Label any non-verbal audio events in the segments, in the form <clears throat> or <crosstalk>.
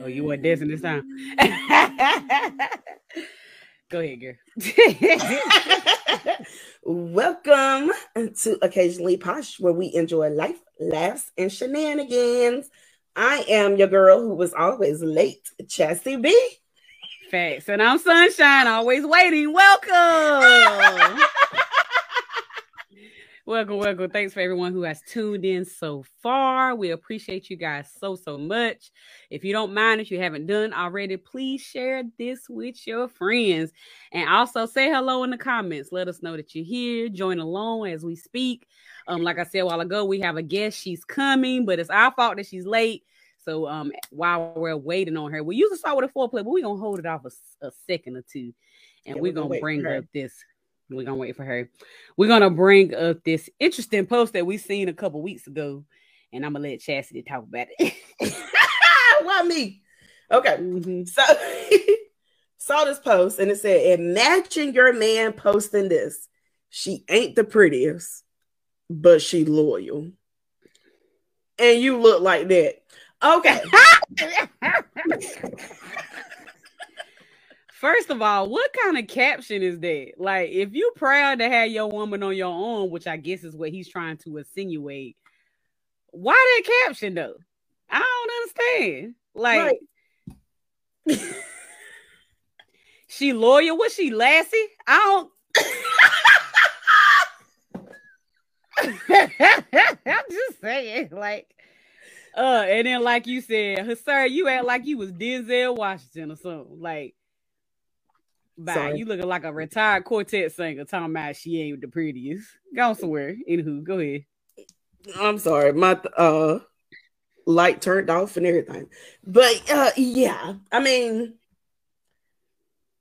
Oh, you want dancing this time? <laughs> Go ahead, girl. <laughs> Welcome to Occasionally Posh, where we enjoy life, laughs, and shenanigans. I am your girl who was always late, Chassie B. Facts. And I'm Sunshine, always waiting. Welcome. <laughs> welcome, welcome. Thanks for everyone who has tuned in so far. We appreciate you guys so, so much. If you don't mind, if you haven't done already, please share this with your friends. And also say hello in the comments. Let us know that you're here. Join along as we speak. Um, like I said a while ago, we have a guest. She's coming, but it's our fault that she's late. So um, while we're waiting on her, we usually start with a foreplay, but we're gonna hold it off a, a second or two, and yeah, we're, gonna, gonna bring up this. We're gonna wait for her. We're gonna bring up this interesting post that we seen a couple weeks ago, and I'm gonna let Chastity talk about it. <laughs> Why me? Okay, mm-hmm. so <laughs> saw this post and it said, "Imagine your man posting this. She ain't the prettiest, but she loyal, and you look like that." Okay. <laughs> First of all, what kind of caption is that? Like, if you proud to have your woman on your own, which I guess is what he's trying to insinuate, why that caption though? I don't understand. Like, right. <laughs> she loyal? Was she Lassie? I don't. <laughs> I'm just saying, like, uh, and then like you said, sir, you act like you was Denzel Washington or something. Like, bye, you looking like a retired quartet singer talking about she ain't the prettiest. Go somewhere. Anywho, go ahead. I'm sorry, my uh light turned off and everything. But uh yeah, I mean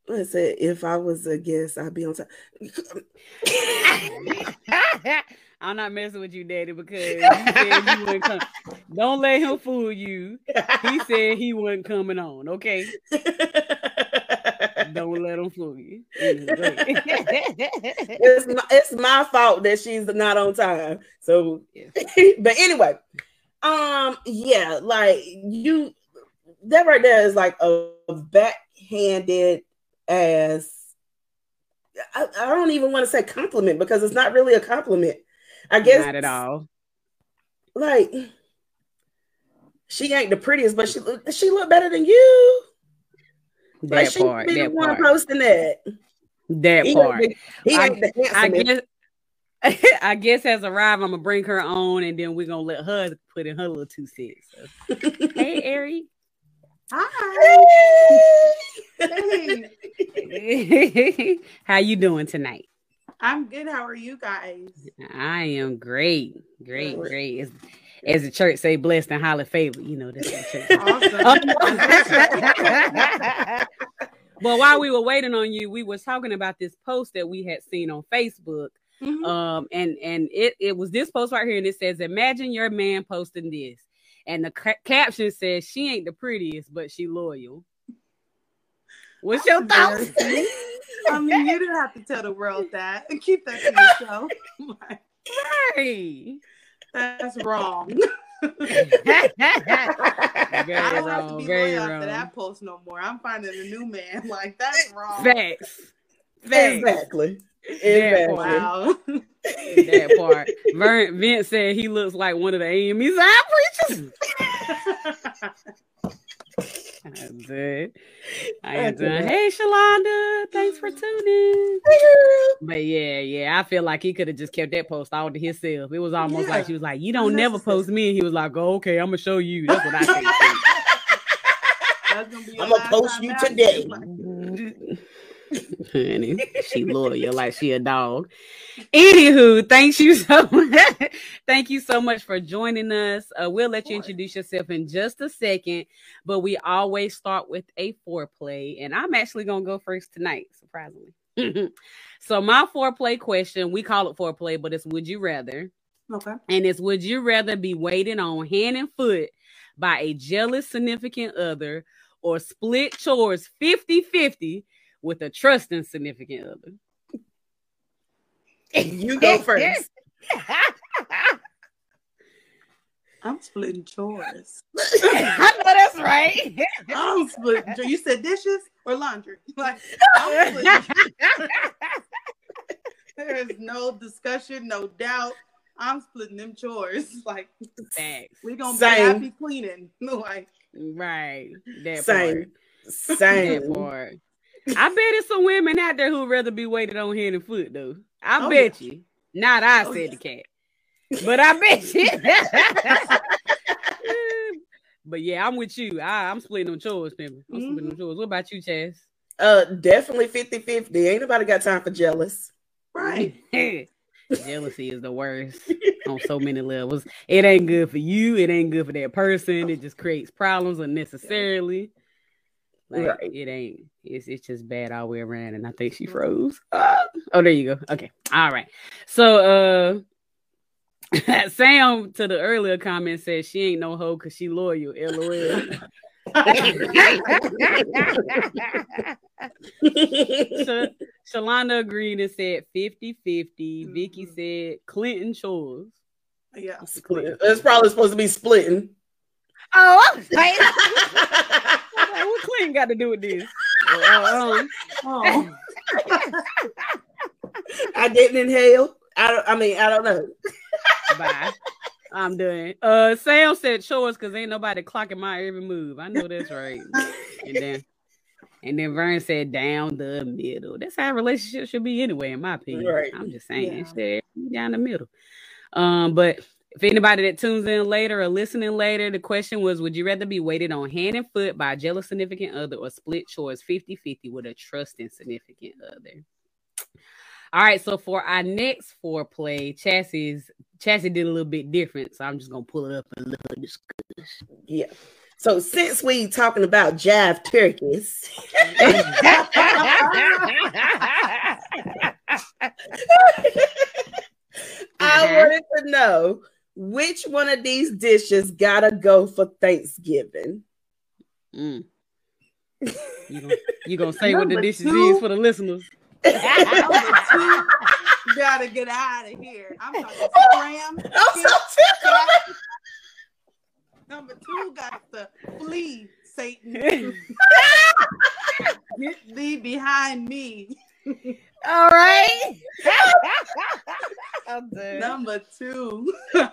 let's say if I was a guest, I'd be on time. <laughs> I'm not messing with you, Daddy, because you said you wouldn't come. Don't let him fool you. He said he wasn't coming on. Okay. <laughs> Don't let them fool you. it's, my, it's my fault that she's not on time. So, <laughs> but anyway, um, yeah, like you, that right there is like a backhanded as I, I don't even want to say compliment because it's not really a compliment. I guess not at all. Like she ain't the prettiest, but she she look better than you. That like, part. She that one part. posting that. That he part. Ain't the, he ain't I, <laughs> I guess. I guess has arrived. I'm gonna bring her on, and then we're gonna let her put in her little two cents. So. <laughs> hey, Ari. Hi. Hey. <laughs> How you doing tonight? I'm good. How are you guys? I am great. Great, great. As, as the church say, blessed and highly favored. You know, that's church. awesome. <laughs> well, while we were waiting on you, we was talking about this post that we had seen on Facebook. Mm-hmm. Um, and and it it was this post right here, and it says, "Imagine your man posting this," and the ca- caption says, "She ain't the prettiest, but she loyal." What's your thoughts? <laughs> I mean, you didn't have to tell the world that. Keep that to yourself. <laughs> right. That's wrong. <laughs> very I don't wrong, have to be very wrong. wrong. after that post no more. I'm finding a new man. <laughs> Like that's wrong. Facts. Facts. Exactly. Exactly. Wow. that part. Vern, Vince said he looks like one of the AME Zion preachers. <laughs> <laughs> I'm good. I am done. Hey, Shalonda. Thanks for <laughs> tuning. But yeah, yeah, I feel like he could have just kept that post all to himself. It was almost yeah. like she was like, "You don't never post me," and he was like, "Oh, okay, I'm gonna show you." That's what I <laughs> think. I'm gonna post you today. Mm-hmm. Honey, she loyal like she a dog. Anywho, thank you so much. <laughs> thank you so much for joining us. Uh, we'll let you introduce yourself in just a second, but we always start with a foreplay, and I'm actually gonna go first tonight, surprisingly. <laughs> so my foreplay question, we call it foreplay, but it's would you rather? Okay. And it's would you rather be waiting on hand and foot by a jealous significant other or split chores 50-50 with a trust trusting significant other? <laughs> You go first. <laughs> I'm splitting chores. <laughs> I know that's right. I'm splitting. You said dishes or laundry? Like there is no discussion, no doubt. I'm splitting them chores. Like Thanks. we gonna Same. be happy cleaning. Like Right. That Same. part. Same. That part. <laughs> I bet there's some women out there who'd rather be waited on hand and foot, though. I Oh, bet you. Not I Oh, said yeah. the cat. But I bet <laughs> you. <laughs> but yeah, I'm with you. I, I'm splitting on chores, Pimmy. I'm splitting Mm-hmm. on chores. What about you, Chaz? Uh, definitely 50-50. Ain't nobody got time for jealous. right. Jealousy is the worst on so many levels. It ain't good for you. It ain't good for that person. It just creates problems unnecessarily. Like Right. it ain't. It's it's just bad all the way around. And I think she froze. Ah. oh, there you go. Okay. All right. So uh <laughs> Sam to the earlier comment said she ain't no hoe because she loyal. LOL. <laughs> Sh- Shalonda agreed and said 50 50. Vicky Mhm. said Clinton chores. Yeah. Split. It's probably supposed to be splitting. Oh, I <laughs> was like, what Clinton got to do with this? Uh, um, Oh. I didn't inhale. I don't, I mean, I don't know. bye. I'm done. Uh, Sam said chores because ain't nobody clocking my every move. I know that's right. <laughs> And then, and then Vern said down the middle. That's how relationships should be anyway, in my opinion. Right. I'm just saying, Yeah. shit, down the middle. Um, but if anybody that tunes in later or listening later, the question was Would you rather be waited on hand and foot by a jealous significant other or split chores 50 50 with a trusting significant other? All right, so for our next foreplay, Chassie Chassie did a little bit different, so I'm just gonna pull it up and let her discuss. Yeah. So since we talking about jive turkeys, <laughs> <laughs> I wanted to know which one of these dishes gotta go for Thanksgiving. Mm. <laughs> You gonna, you gonna say what the dishes two. is for the listeners? <laughs> <laughs> Number two, gotta get out of here. I'm talking scram. I'm so tickled. Number two got to flee, Satan. Get thee behind me. All right. I'm. Number two. <laughs>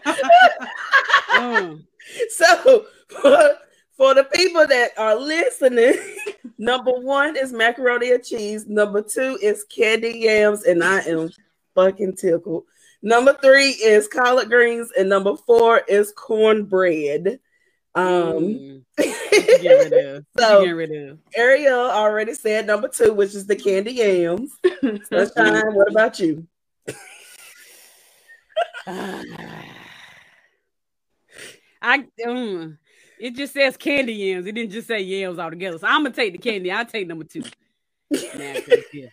So for, for the people that are listening, <laughs> number one is macaroni and cheese. Number two is candy yams, and I am fucking tickled. Number three is collard greens, and number four is cornbread. Um, Mm. <laughs> Get rid of. So- Get rid of. Ayriel already said number two, which is the candy yams. Sunshine, what about you? <sighs> I um, it just says candy yams. It didn't just say yams altogether. So I'm gonna take the candy. I'll take number two. Nah, 'cause, <laughs> yeah.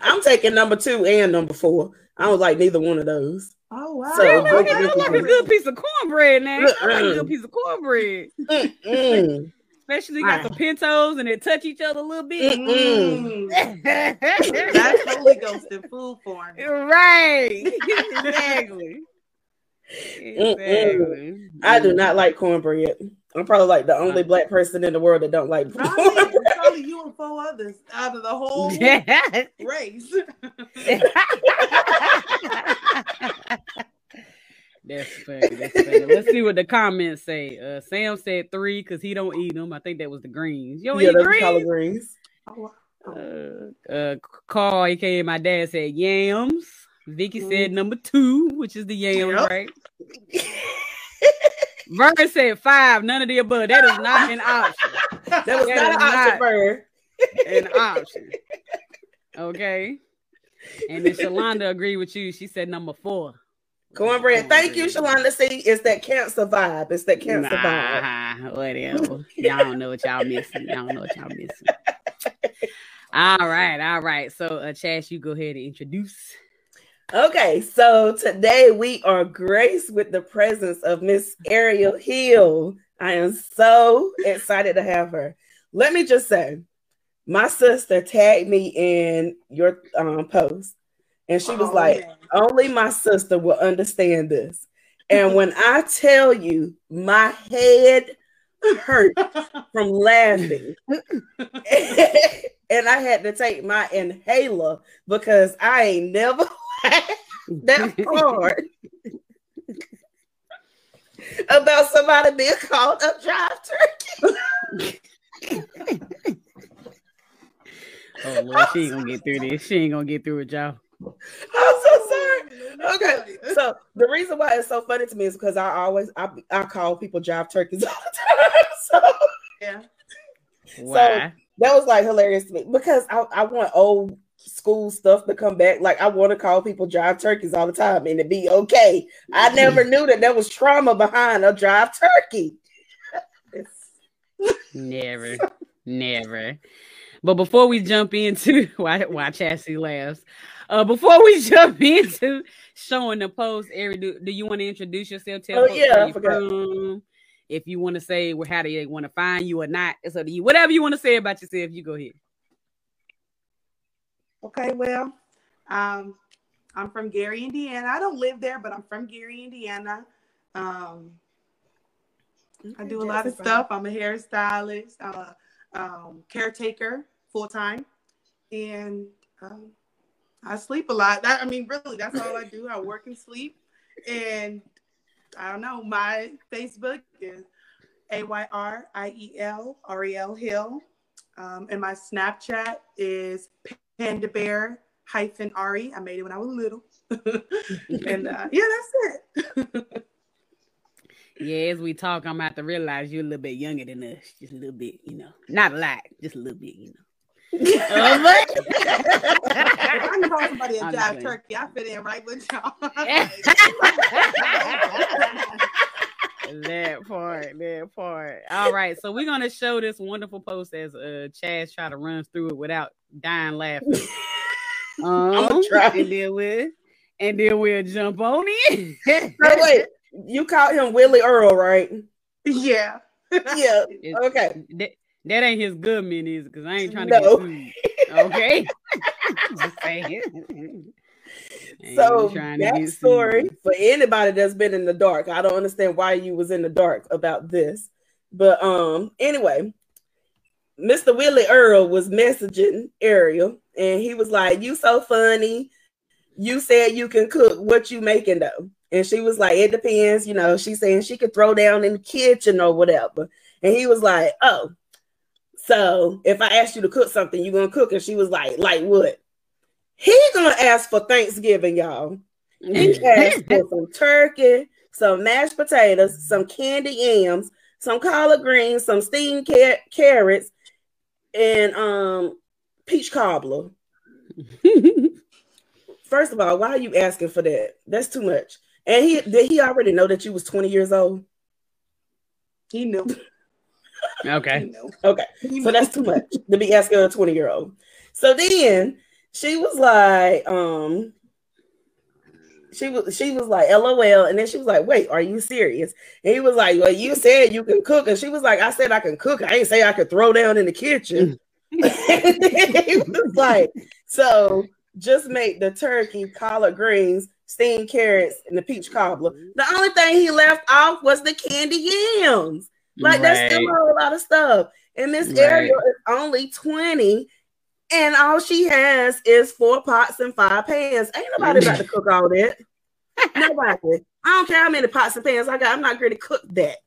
I'm taking number two and number four. I don't like neither one of those. Oh wow. So, I like, both I of like a good piece of cornbread now. I like a good piece of cornbread. Especially got the pintos and it touch each other a little bit. Mm-mm. Mm. That's Holy Ghost in food form. right. <laughs> exactly. Exactly. I do not like cornbread. I'm probably like the only black person in the world that don't like cornbread. Probably, cornbread. probably you and four others out of the whole <laughs> race. <laughs> That's funny. That's funny. Let's see what the comments say. Uh, Sam said three because he don't eat them. I think that was the greens. You don't yeah, eat are collard greens? greens. Uh, uh, Carl, aka my dad said yams. Vicky said Mm. number two, which is the yams, Yep. right? Vern said five. None of the above. That is not an option. <laughs> That was That not an option not- for her. An option. Okay. And then Shalonda agreed with you. She said number four. Cornbread. Thank you, Shalonda. See, it's that cancer vibe. It's that cancer vibe. Nah, whatever. Y'all don't know what y'all missing. Y'all don't know what y'all missing. All right, all right. So, uh, Chas, you go ahead and introduce. Okay, so today we are graced with the presence of Miss Ayriel Hill. I am so excited to have her. Let me just say, my sister tagged me in your um, post, and she was Oh, like, man. "Only my sister will understand this." And when <laughs> I tell you, my head hurt <laughs> from laughing. <laughs> and I had to take my inhaler because I ain't never that hard about somebody being called a jive turkey. oh Lord, she ain't gonna get through this. She ain't gonna get through it, y'all. <laughs> I'm so sorry. Okay, so the reason why it's so funny to me is because I always I, I call people jive turkeys all the <laughs> time. <laughs> So yeah, why? So that was like hilarious to me because I, I want old school stuff to come back. Like I want to call people jive turkeys all the time and to be okay. I mm-hmm. never knew that there was trauma behind a jive turkey. never, never. But before we jump into why why Chassie laughs, uh, before we <laughs> jump into showing the post, Ari, do, do you want to introduce yourself? Tell oh yeah, I forgot. From, if you want to say well, how do they want to find you or not, so up you. Whatever you want to say about yourself, you go ahead. Okay, well, um, I'm from Gary, Indiana. I don't live there, but I'm from Gary, Indiana. Um, I do a lot of stuff. I'm a hairstylist, I'm um, caretaker full time, and um, I sleep a lot. That, I mean, really, that's all I do. I work and sleep. And I don't know, my Facebook is A Y R I E L R E L Hill. Um, and my Snapchat is Panda Bear hyphen Ari. I made it when I was little. <laughs> and uh, yeah, that's it. yeah, as we talk, I'm about to realize you're a little bit younger than us. Just a little bit, you know. Not a lot, just a little bit, you know if I can call somebody a jive turkey, I fit in right with y'all. <laughs> that part, that part. All right, so we're gonna show this wonderful post as uh Chaz try to run through it without dying laughing. Um, <laughs> I'm gonna try. And then we'll and then we'll jump on it. so wait, you called him Willie Earl, right? Yeah. yeah. <laughs> okay. That, that ain't his good man, is because I ain't trying to no. get sued. Okay. <laughs> <laughs> Just saying. so that story for anybody that's been in the dark. I don't understand why you was in the dark about this. But um anyway, Mr. Willie Earl was messaging Ayriel and he was like, You so funny. You said you can cook. What you making though? And she was like, It depends. You know, she's saying she could throw down in the kitchen or whatever. And he was like, Oh, so if I asked you to cook something, you're gonna cook? And she was like, like what? He gonna ask for Thanksgiving, y'all. He asked for some turkey, some mashed potatoes, some candy yams, some collard greens, some steamed car- carrots, and um peach cobbler. <laughs> First of all, why are you asking for that? That's too much. And he did he already know that you was 20 years old? He knew. Okay. Okay. So that's too much to be asking a 20 year old. So then she was like, um, she was she was like LOL, and then she was like, "Wait, are you serious?" And he was like, "Well, you said you can cook," and she was like, "I said I can cook. I ain't say I could throw down in the kitchen." <laughs> he was like, "So just make the turkey, collard greens, steamed carrots, and the peach cobbler." The only thing he left off was the candy yams. Like right. that's still a whole lot of stuff. And Miss right. Ayriel is only 20, and all she has is four pots and five pans. Ain't nobody about to cook all that. <laughs> nobody. I don't care how many pots and pans I got. I'm not going to cook that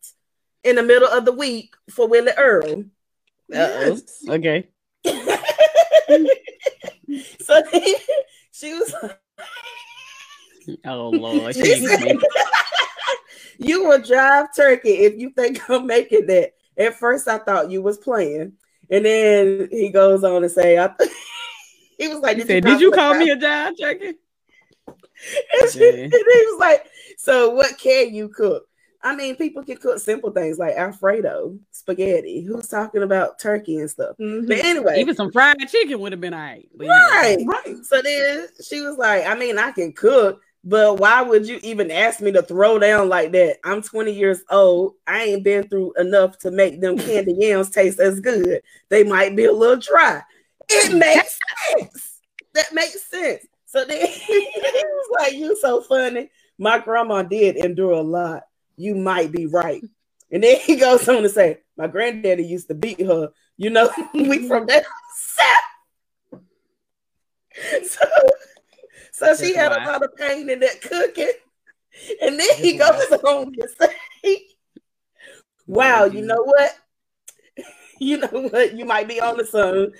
in the middle of the week for Willie Earl. Yes. <laughs> Okay. so <laughs> she was Oh Lord. You will jive turkey if you think <laughs> I'm making that. At first, I thought you was playing, and then he goes on to say, "I." <laughs> Th- he was like, "Did, you, did you call me a jive turkey?" <laughs> and, she, and he was like, "So what can you cook?" I mean, people can cook simple things like Alfredo, spaghetti. Who's talking about turkey and stuff? Mm-hmm. But anyway, even some fried chicken would have been all right. Right, right. So then she was like, I mean, I can cook, but why would you even ask me to throw down like that? I'm 20 years old. I ain't been through enough to make them <laughs> candy yams taste as good. They might be a little dry. It makes sense. That makes sense. So then <laughs> he was like, You so funny. My grandma did endure a lot. You might be right. And then he goes on to say, My granddaddy used to beat her. You know, <laughs> we from that so, so she had a lot of pain in that cooking. <laughs> And then he goes on to say, Wow, you know what? <laughs> You know what? You might be on the sun.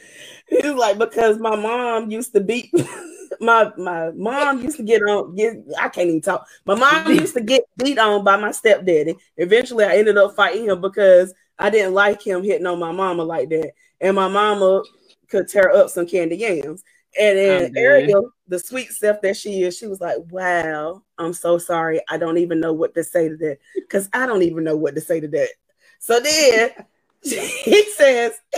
He's like, because my mom used to beat <laughs> my my mom used to get on get I can't even talk. My mom used to get beat on by my stepdaddy. Eventually I ended up fighting him because I didn't like him hitting on my mama like that. And my mama could tear up some candy yams. And then Ayriel, the sweet self that she is, she was like, Wow, I'm so sorry. I don't even know what to say to that. Because I don't even know what to say to that. So then <laughs> he says, <laughs>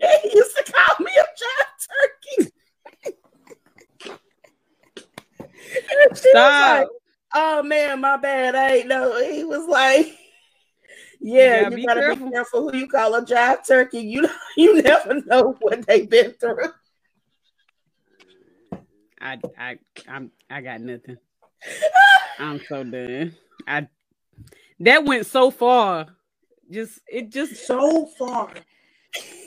he used to call me a jive turkey. <laughs> and she Stop. was like, Oh man, my bad. I ain't know. He was like, Yeah, you, you gotta careful. be careful who you call a jive turkey. You <laughs> you never know what they've been through. I I I'm I got nothing. <laughs> I'm so done. I that went so far. Just it just so far.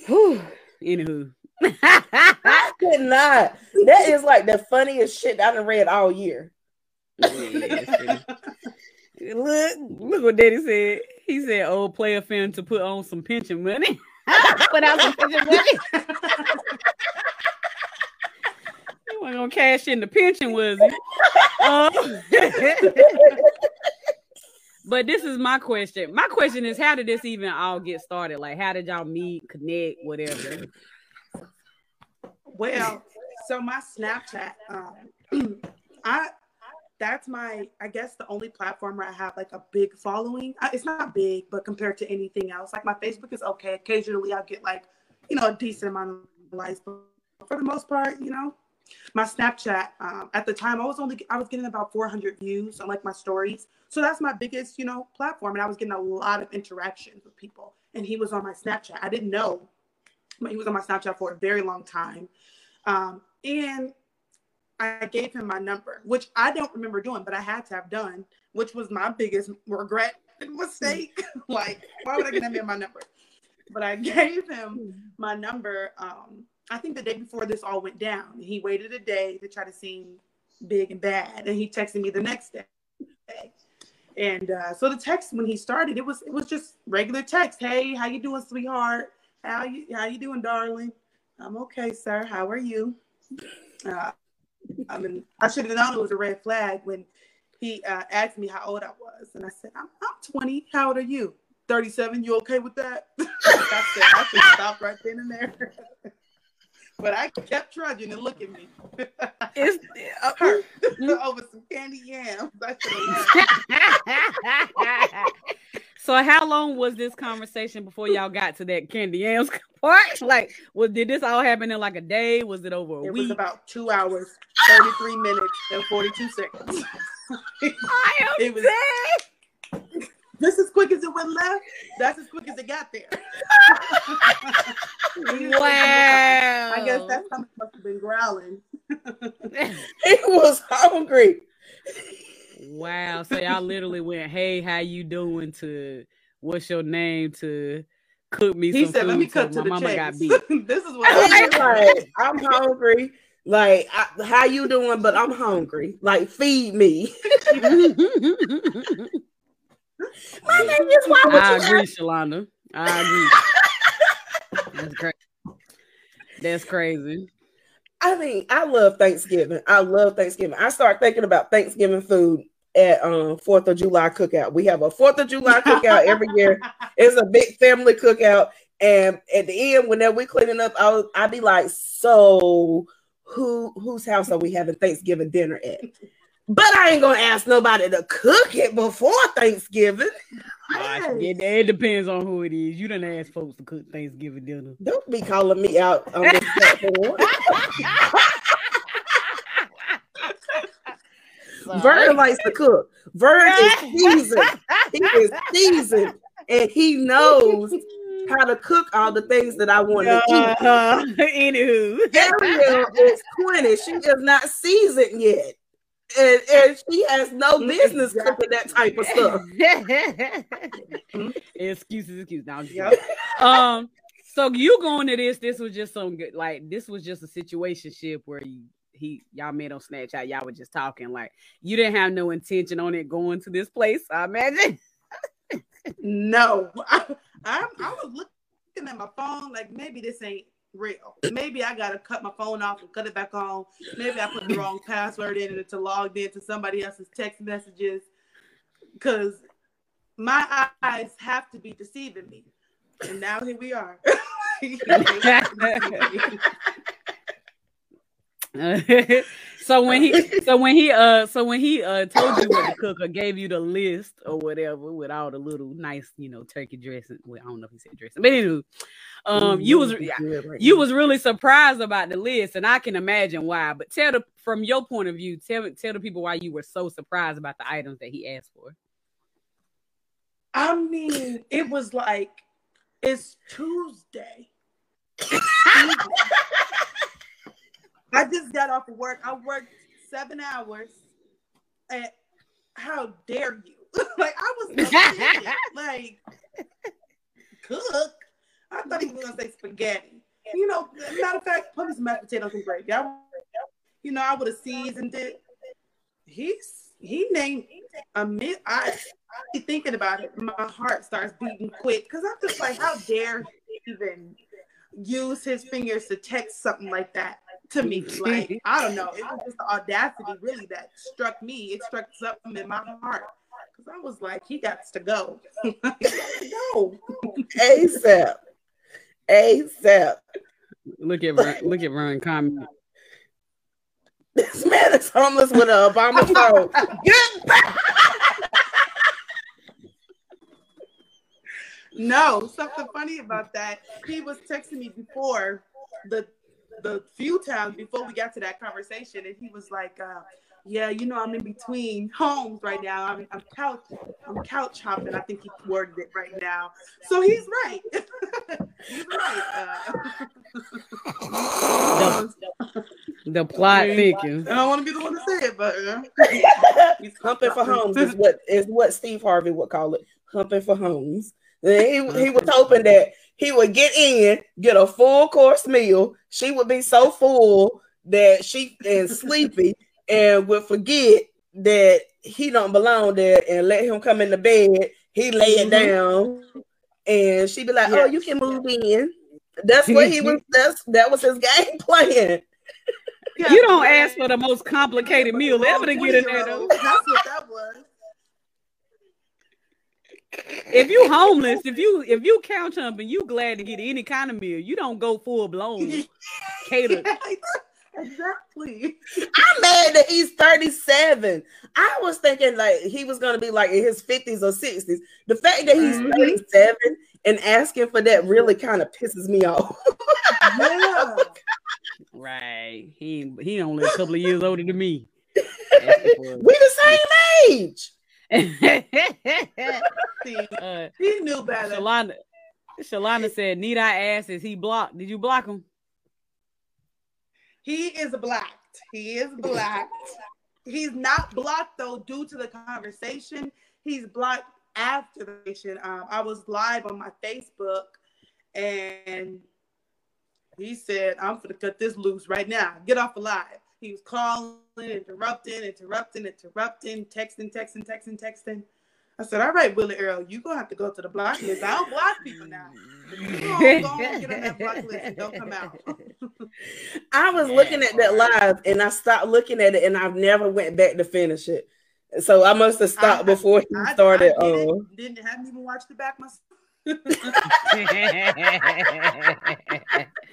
Whew. Anywho. <laughs> I could not. That is like the funniest shit I've read all year. look, look what Daddy said. <laughs> He said, "Old player fan to put on some pension money." <laughs> put out some pension money. <laughs> he wasn't gonna cash in the pension, was he? Um, but this is my question. My question is, how did this even all get started? Like, how did y'all meet, connect, whatever? Well, so my Snapchat, um, <clears throat> I that's my I guess the only platform where I have like a big following. It's not big, but compared to anything else, like my Facebook is okay. Occasionally, I'll get like you know a decent amount of likes, but for the most part, you know, my Snapchat um, at the time I was only I was getting about 400 views on like my stories. So that's my biggest, you know, platform and I was getting a lot of interactions with people and he was on my Snapchat. I didn't know, but he was on my Snapchat for a very long time. Um, and I gave him my number, which I don't remember doing, but I had to have done, which was my biggest regret and mistake. <laughs> like, why would I give him my number? But I <laughs> gave him my number um, I think the day before this all went down. He waited a day to try to seem big and bad, and he texted me the next day. And uh, so the text when he started, it was it was just regular text. Hey, how you doing, sweetheart? How you how you doing, darling? I'm okay, sir. How are you? Uh, I mean, I should have known it was a red flag when he uh, asked me how old I was, and I said, I'm, I'm 20. How old are you? 37. You okay with that? <laughs> I said, I should stop right then and there. <laughs> but I kept trudging and look at me. <laughs> it's uh, hurt over some candy yams. So how long was this conversation before y'all got to that candy yams <laughs> part? Like, was did this all happen in like a day? Was it over a it week? It was about two hours, 33 minutes, and 42 seconds. I <laughs> am it was, dead. Just as quick as it went left, that's as quick as it got there. <laughs> wow. I guess that stomach must have been growling. it was hungry. Wow. So y'all literally went, hey, how you doing to what's your name to cook me he said, Let me cut to my mama chase. got beat. <laughs> this is what I'm like. Oh I'm hungry. Like, I, how you doing? But I'm hungry. Like, feed me. <laughs> My name is why would I agree, Shalonda. I agree. <laughs> That's crazy. That's crazy. I mean, I love Thanksgiving. I love Thanksgiving. I start thinking about Thanksgiving food at um Fourth of July cookout. We have a Fourth of July cookout every year. <laughs> It's a big family cookout, and at the end, whenever we cleaning up, I'll I'll be like, so who whose house are we having Thanksgiving dinner at? But I ain't gonna ask nobody to cook it before Thanksgiving. it, it depends on who it is. You didn't ask folks to cook Thanksgiving dinner. Don't be calling me out on this platform. <laughs> Vern likes to cook. Vern is seasoned. He is seasoned, and he knows how to cook all the things that I want to uh-huh. eat. <laughs> Anywho, Ayriel is twenty. She is not seasoned yet. And, and she has no business cooking that type of stuff. <laughs> excuses, excuses. Now, yep. um, so you going to this? This was just some good, like this was just a situation ship where you he y'all met on Snapchat. Y'all were just talking like you didn't have no intention on it going to this place. I imagine. no, <laughs> I, I, I was looking at my phone like maybe this ain't real. Maybe I gotta cut my phone off and cut it back on. Maybe I put the wrong password in it to log in to somebody else's text messages. Cause my eyes have to be deceiving me. And now here we are. <laughs> <laughs> <laughs> <laughs> so when he so when he uh so when he uh told you what to cook or gave you the list or whatever with all the little nice you know turkey dressing well I don't know if he said dressing but anyway um you was you was really surprised about the list and I can imagine why but tell the from your point of view tell tell the people why you were so surprised about the items that he asked for. I mean it was like it's Tuesday. <laughs> I just got off of work. I worked seven hours. And how dare you? <laughs> like I was <laughs> like cook. I thought he was gonna say spaghetti. You know, matter of fact, put some mashed potatoes and gravy. I, you know, I would have seasoned it. He's he named a meal. I I thinking about it. My heart starts beating quick because I'm just like, how dare he even use his fingers to text something like that to me. Like, <laughs> I don't know. It was just the audacity really that struck me. It struck something in my heart. Because I was like, he got to go. go. ASAP. ASAP. Look at Ryan, look at Ryan comment. This man is homeless with an Obama phone. Get back. No, something funny about that. He was texting me before the the few times before we got to that conversation, and he was like, uh, "Yeah, you know, I'm in between homes right now. I'm, I'm couch, I'm couch hopping. I think he worded it right now. So he's right. <laughs> he's right. Uh, the, <laughs> the plot thickens. I don't want to be the one to say it, but uh, <laughs> he's humping for homes is what is what Steve Harvey would call it. Humping for homes. He, he was hoping that he would get in, get a full course meal. She would be so full that she and sleepy and would forget that he don't belong there and let him come in the bed. He lay it mm-hmm. down and she'd be like, yes. Oh, you can move in. That's what he <laughs> was that's that was his <laughs> game plan. you don't ask for the most complicated meal ever to get in there though. That's what that was if you homeless, if you if you couch humping, you glad to get any kind of meal. You don't go full blown <laughs> cater. <laughs> exactly. I'm mad that he's 37. I was thinking like he was gonna be like in his 50s or 60s. The fact that he's mm-hmm. 37 and asking for that really kind of pisses me off. yeah. Right. He he only a couple of years older than me. <laughs> we the same age. <laughs> See, uh, he knew better. Shalana, Shalana said, "Need I ask? Is he blocked? Did you block him?" He is blocked. He is blocked. <laughs> He's not blocked though, due to the conversation. He's blocked after the conversation. Um, I was live on my Facebook, and he said, "I'm gonna cut this loose right now. Get off the live." He was calling, interrupting, interrupting, interrupting, texting, texting, texting, texting. I said, all right, Willie Earl, you're gonna have to go to the block list. I don't block people now. Go go on, get on that block list and don't come out. <laughs> I was looking at that live and I stopped looking at it and I've never went back to finish it. So I must have stopped I, before he I, started. I didn't, um, didn't haven't even watched the back myself. <laughs> <laughs>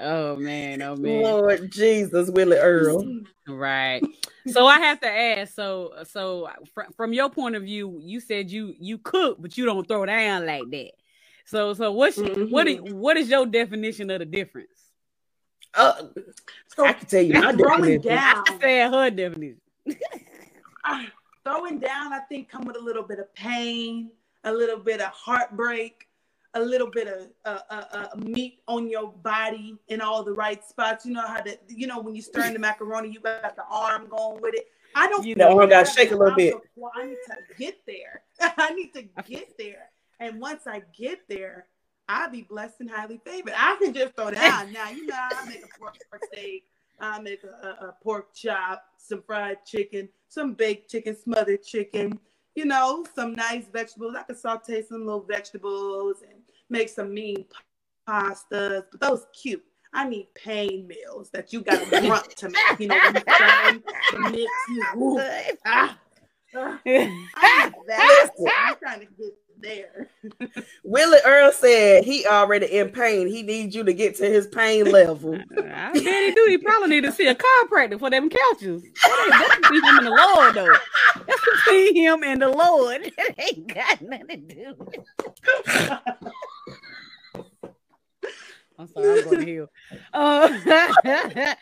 Oh man, oh man. Lord Jesus, Willie Earl. Right. So I have to ask. So, so fr- from your point of view, you said you you cook, but you don't throw down like that. So, so what's mm-hmm. what is what is your definition of the difference? Uh, so I can tell you my definition. Down. I said her definition. uh, throwing down, I think, come with a little bit of pain, a little bit of heartbreak, a little bit of uh, uh, uh, meat on your body in all the right spots. You know how to, you know, when you stir in the macaroni, you got the arm going with it. I don't. You know, I got to shake a little bit. I need to get there. <laughs> I need to get there. And once I get there, I'll be blessed and highly favored. I can just throw down <laughs> now. You know, I make a pork steak. I make a, a, a pork chop, some fried chicken, some baked chicken, smothered chicken you know, some nice vegetables. I can saute some little vegetables and make some mean pastas, but those cute. I need pain meals that you got to <laughs> grunt to make. You know, when you turn the mix, you, ah, ah, <laughs> I that. I'm trying to get there. <laughs> Willie Earl said he already in pain. He needs you to get to his pain level. I bet he do. He probably need to see a chiropractor for them couches. That's between him and the Lord, though. That's between him and the Lord. It ain't got nothing to do. I'm sorry, I'm going to hell. Uh,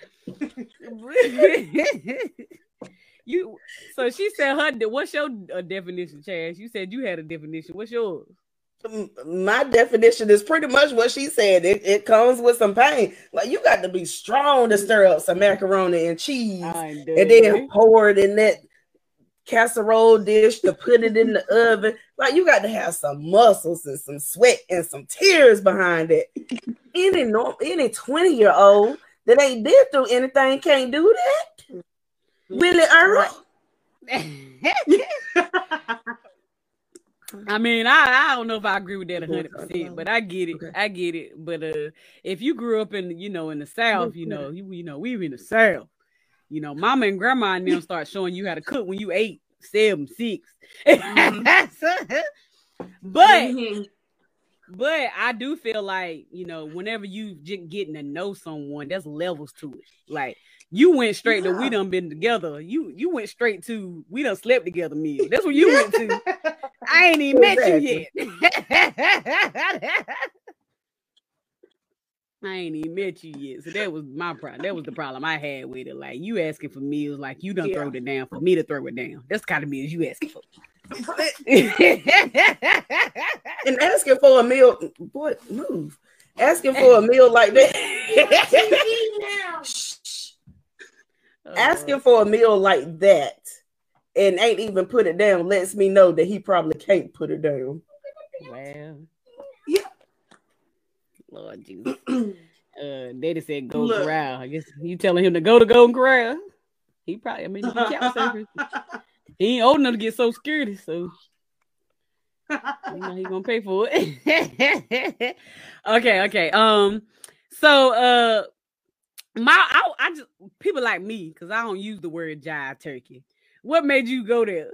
<laughs> you so she said her what's your uh, definition, Chaz? You said you had a definition. What's yours? My definition is pretty much what she said. It, it comes with some pain. Like you got to be strong to stir up some macaroni and cheese, and then pour it in that casserole dish to put it in the oven. Like you got to have some muscles and some sweat and some tears behind it. Any normal, any twenty year old that ain't been through anything can't do that. Willie Earl. <laughs> I mean, I, I don't know if I agree with that hundred percent, but I get it. Okay. I get it. But uh, if you grew up in you know in the South, you know you you know we were in the South. You know, Mama and Grandma and them start showing you how to cook when you eight, seven, six. Mm-hmm. <laughs> but mm-hmm. but I do feel like you know whenever you just getting to know someone, there's levels to it. Like you went straight to we done been together. You you went straight to we done slept together meal. That's what you went to. <laughs> I ain't even met you yet. <laughs> I ain't even met you yet. So that was my problem. That was the problem I had with it. Like you asking for meals, like you done yeah. throw it down for me to throw it down. That's kind of meals you asking for. <laughs> and asking for a meal, boy, move. Asking for a meal like that. <laughs> asking oh, for a meal like that and ain't even put it down lets me know that he probably can't put it down. Well, yeah. Lord <clears throat> Jesus. uh, Daddy said go Look. corral. I guess you telling him to go to Golden Corral. He probably, I mean, <laughs> he ain't old enough to get so scared, so you know he gonna pay for it. <laughs> okay, okay. Um, so uh my I, I just people like me because I don't use the word jive turkey. What made you go there?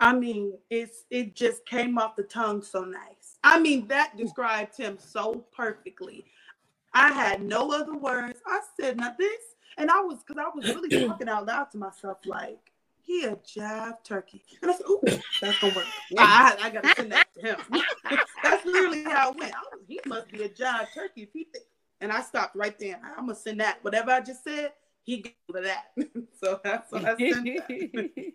I mean, it's it just came off the tongue so nice. I mean, that described him so perfectly. I had no other words. I said now this, and I was because I was really <clears throat> talking out loud to myself, like he a jive turkey. And I said, ooh, that's gonna work. <laughs> I, I gotta send that to him. <laughs> that's literally how it went. Was, he must be a jive turkey if he and I stopped right there. I'm gonna send that. Whatever I just said, he gave to that. <laughs> so that's what I sent that.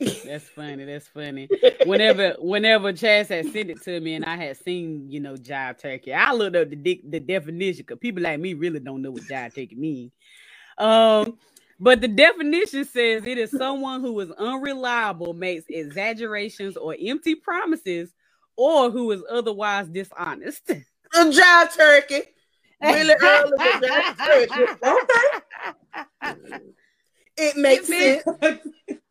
That's funny. That's funny. Whenever, whenever Chaz had sent it to me, and I had seen, you know, jive turkey, I looked up the de- the definition because people like me really don't know what jive turkey means. Um, but the definition says it is someone who is unreliable, makes exaggerations or empty promises, or who is otherwise dishonest. <laughs> A jive turkey. Willie Earl is Okay. It makes it sense. <laughs>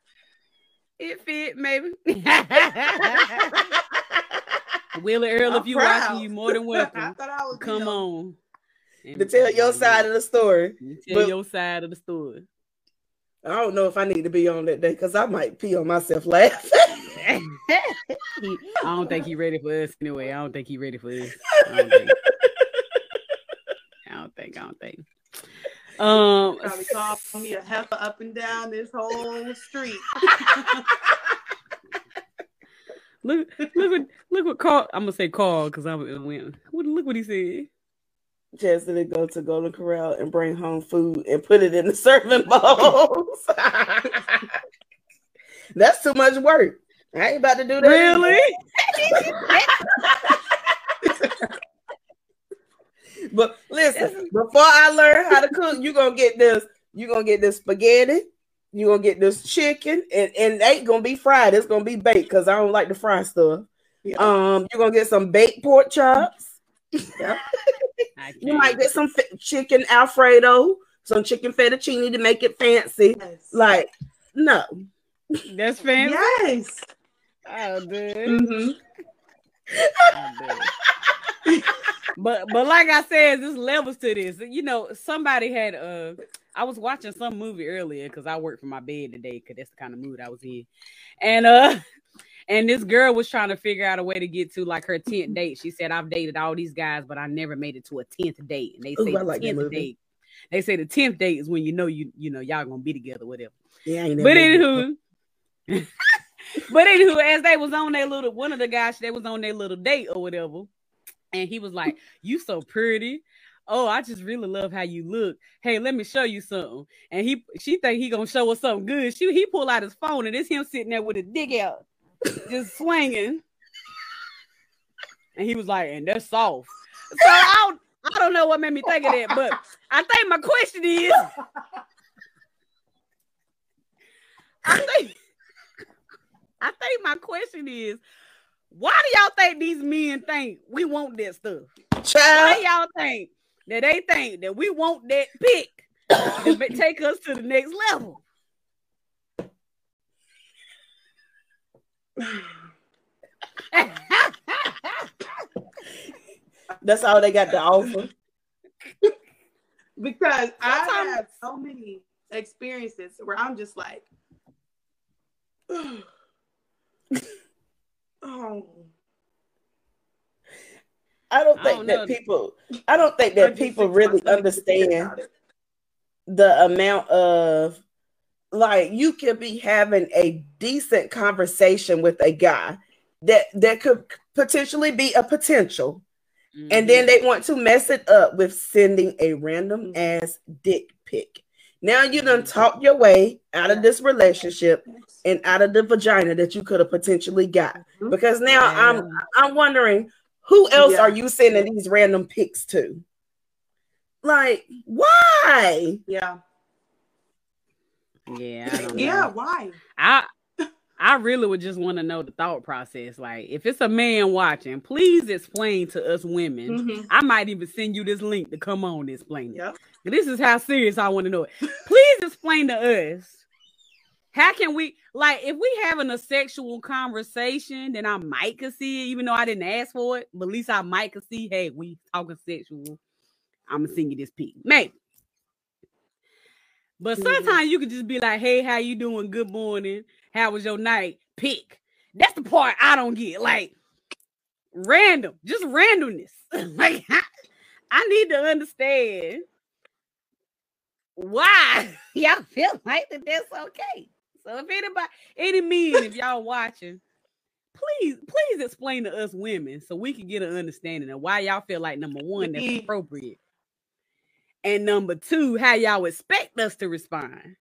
It fit, maybe. <laughs> Willie Earl, if you're watching, you more than <laughs> welcome. Come on. To tell your side of the story. tell but your side of the story. I don't know if I need to be on that day because I might pee on myself laughing. <laughs> I don't think he's ready for us anyway. I don't think he's ready for this I don't think. I don't think. Um, probably call me a heifer up and down this whole street. <laughs> look, look what, look what Carl. I'm gonna say Carl because I'm gonna went. Look what he said. Just to go to Golden Corral and bring home food and put it in the serving bowls. <laughs> That's too much work. I ain't about to do that. Really? <laughs> but listen, before I learn how to cook, you're gonna get this. You're gonna get this spaghetti. You're gonna get this chicken, and, and it ain't gonna be fried. It's gonna be baked because I don't like the fry stuff. Yeah. Um, you're gonna get some baked pork chops. Yeah. <laughs> you might get some f- chicken alfredo, some chicken fettuccine to make it fancy. Yes. Like, no, that's fancy. Yes. Oh, dude. Mm-hmm. Oh, but but like I said, there's levels to this. You know, somebody had uh I was watching some movie earlier because I worked from my bed today because that's the kind of mood I was in. And uh <laughs> and this girl was trying to figure out a way to get to like her 10th date. She said, I've dated all these guys, but I never made it to a 10th date. And they say Ooh, the like 10th date. They say the 10th date is when you know you you know y'all gonna be together, whatever. Yeah, but anywho, <laughs> but anywho, as they was on their little one of the guys, they was on their little date or whatever, and he was like, "You so pretty." Oh, I just really love how you look. Hey, let me show you something. And he, she think he gonna show us something good. She, he pull out his phone and it's him sitting there with a dig out just swinging. And he was like, and they're soft. So I don't, I don't know what made me think of that, but I think my question is I think I think my question is why do y'all think these men think we want that stuff? Child. Why y'all think that they think that we want that pick to take us to the next level? That's all they got to offer. because I have so many experiences where I'm just like, I don't think I don't that people I don't think that people really understand the amount of like you could be having a decent conversation with a guy that that could potentially be a potential mm-hmm. and then they want to mess it up with sending a random mm-hmm. ass dick pic now you done mm-hmm. talk your way out of this relationship and out of the vagina that you could have potentially got because now yeah. i'm i'm wondering who else yeah. are you sending these random pics to like why yeah yeah. yeah. Why? I I really would just want to know the thought process. Like, if it's a man watching, please explain to us women. Mm-hmm. I might even send you this link to come on and explain it. Yep. This is how serious I want to know it. Please explain to us. How can we like if we having a sexual conversation, then I might could see it, even though I didn't ask for it, but at least I might could see, hey, we talking sexual. I'm gonna send you this pic. Maybe. But mm-hmm. sometimes you can just be like, "Hey, how you doing? Good morning. How was your night?" Pick. That's the part I don't get. Like random, just randomness. <laughs> like I, I need to understand why <laughs> y'all feel like that that's okay. So if anybody, any men, if y'all watching, please, please explain to us women so we can get an understanding of why y'all feel like number one that's mm-hmm. appropriate and number two, how y'all expect us to respond.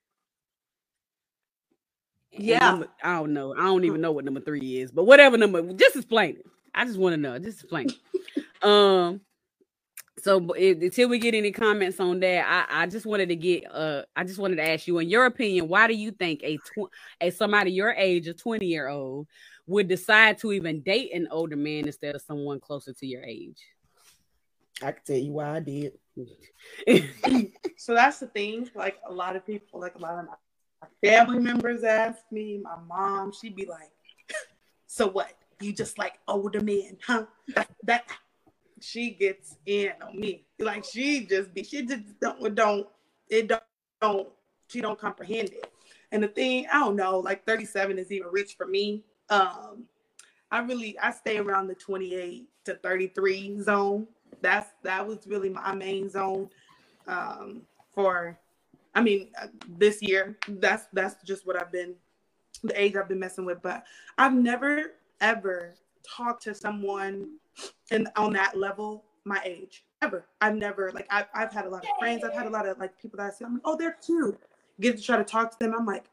Yeah. Number, I don't know. I don't even know what number three is, but whatever number, just explain it. I just want to know. Just explain it. <laughs> um, so if, until we get any comments on that, I, I just wanted to get uh I just wanted to ask you, in your opinion, why do you think a tw- a somebody your age, a 20 year old, would decide to even date an older man instead of someone closer to your age? I can tell you why I did. <laughs> so that's the thing. Like a lot of people, like a lot of my family members ask me, my mom, she'd be like, <laughs> So what? You just like older men, huh? That, that she gets in on me. Like she just be she just don't don't it don't, don't she don't comprehend it. And the thing, I don't know, like 37 is even rich for me. Um, I really I stay around the 28 to 33 zone that's that was really my main zone um, for. I mean, uh, this year that's that's just what I've been the age I've been messing with. But I've never ever talked to someone and on that level my age ever. I've never like I've, I've had a lot of friends. I've had a lot of like people that I see. I'm like, oh, they're cute. Get to try to talk to them. I'm like,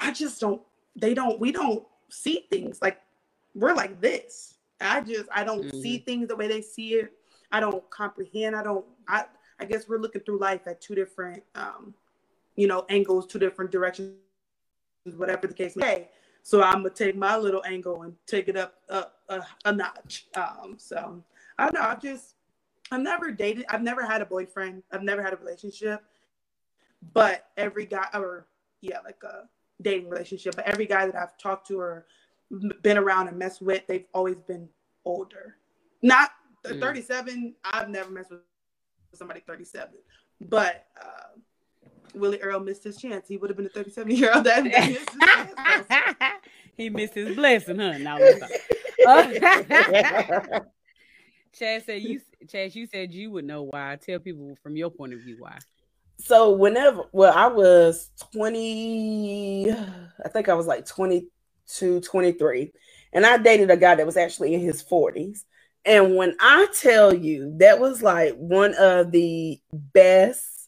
I just don't. They don't. We don't see things like we're like this. I just I don't mm-hmm. see things the way they see it. I don't comprehend. I don't. I I guess we're looking through life at two different, um, you know, angles, two different directions, whatever the case may. Be. So I'm gonna take my little angle and take it up up a, a notch. Um, so I don't know. I've just I've never dated. I've never had a boyfriend. I've never had a relationship. But every guy, or yeah, like a dating relationship. But every guy that I've talked to or been around and messed with, they've always been older. Not mm. 37. I've never messed with somebody 37. But uh, Willie Earl missed his chance. He would have been a 37 year old. That <laughs> missed he missed his blessing, huh? Now, <laughs> Chad said you Chad, you said you would know why. Tell people from your point of view why. So whenever well, I was 20, I think I was like 22, 23. And I dated a guy that was actually in his 40s. And when I tell you that was like one of the best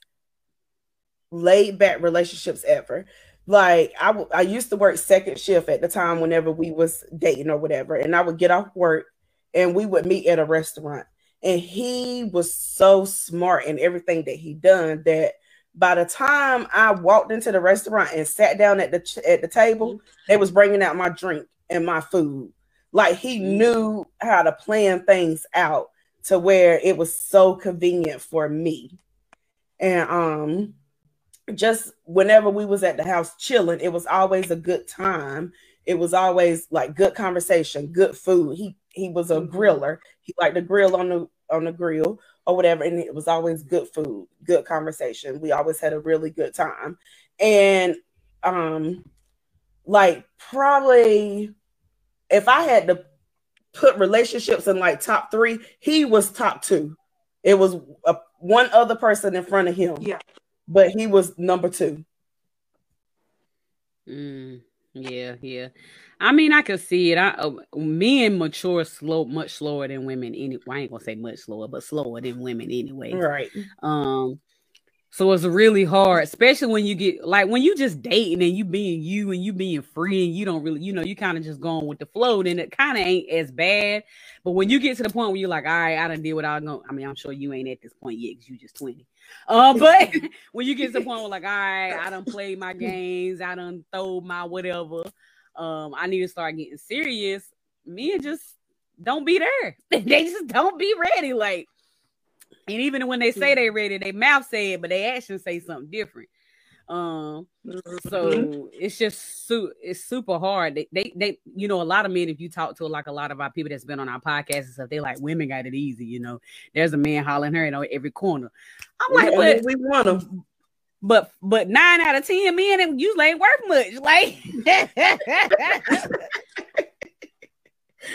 laid back relationships ever. Like I, w- I used to work second shift at the time whenever we was dating or whatever, and I would get off work and we would meet at a restaurant. And he was so smart in everything that he done that by the time I walked into the restaurant and sat down at the ch- at the table, mm-hmm. they was bringing out my drink and my food. Like he mm-hmm. knew how to plan things out to where it was so convenient for me. And um just whenever we was at the house chilling, it was always a good time. It was always like good conversation, good food. He he was a mm-hmm. griller. He liked to grill on the on the grill or whatever, and it was always good food, good conversation. We always had a really good time. And um like probably if I had to put relationships in like top three, he was top two. It was a, one other person in front of him. Yeah but he was number two. Mm, yeah, yeah. I mean, I could see it. I uh, men mature slow, much slower than women. Any, well, I ain't gonna say much slower, but slower than women anyway. Right. Um, so it's really hard, especially when you get like when you just dating and you being you and you being free and you don't really, you know, you kind of just going with the flow, then it kind of ain't as bad. But when you get to the point where you're like, all right, I done did what I going I mean, I'm sure you ain't at this point yet because you just 20. Uh, <laughs> but <laughs> when you get to the point where like, all right, I don't play my <laughs> games, I don't throw my whatever. Um, I need to start getting serious. Men just don't be there. they just don't be ready. Like and even when they say they ready, they mouth say it, but they actions say something different. Um, so mm-hmm. it's just su- it's super hard. They, they, they, you know, a lot of men. If you talk to like a lot of our people that's been on our podcast and stuff, they like women got it easy. You know, there's a man hollering her in every corner. I'm like, yeah, but we want them. But but nine out of ten men and usually ain't worth much. Like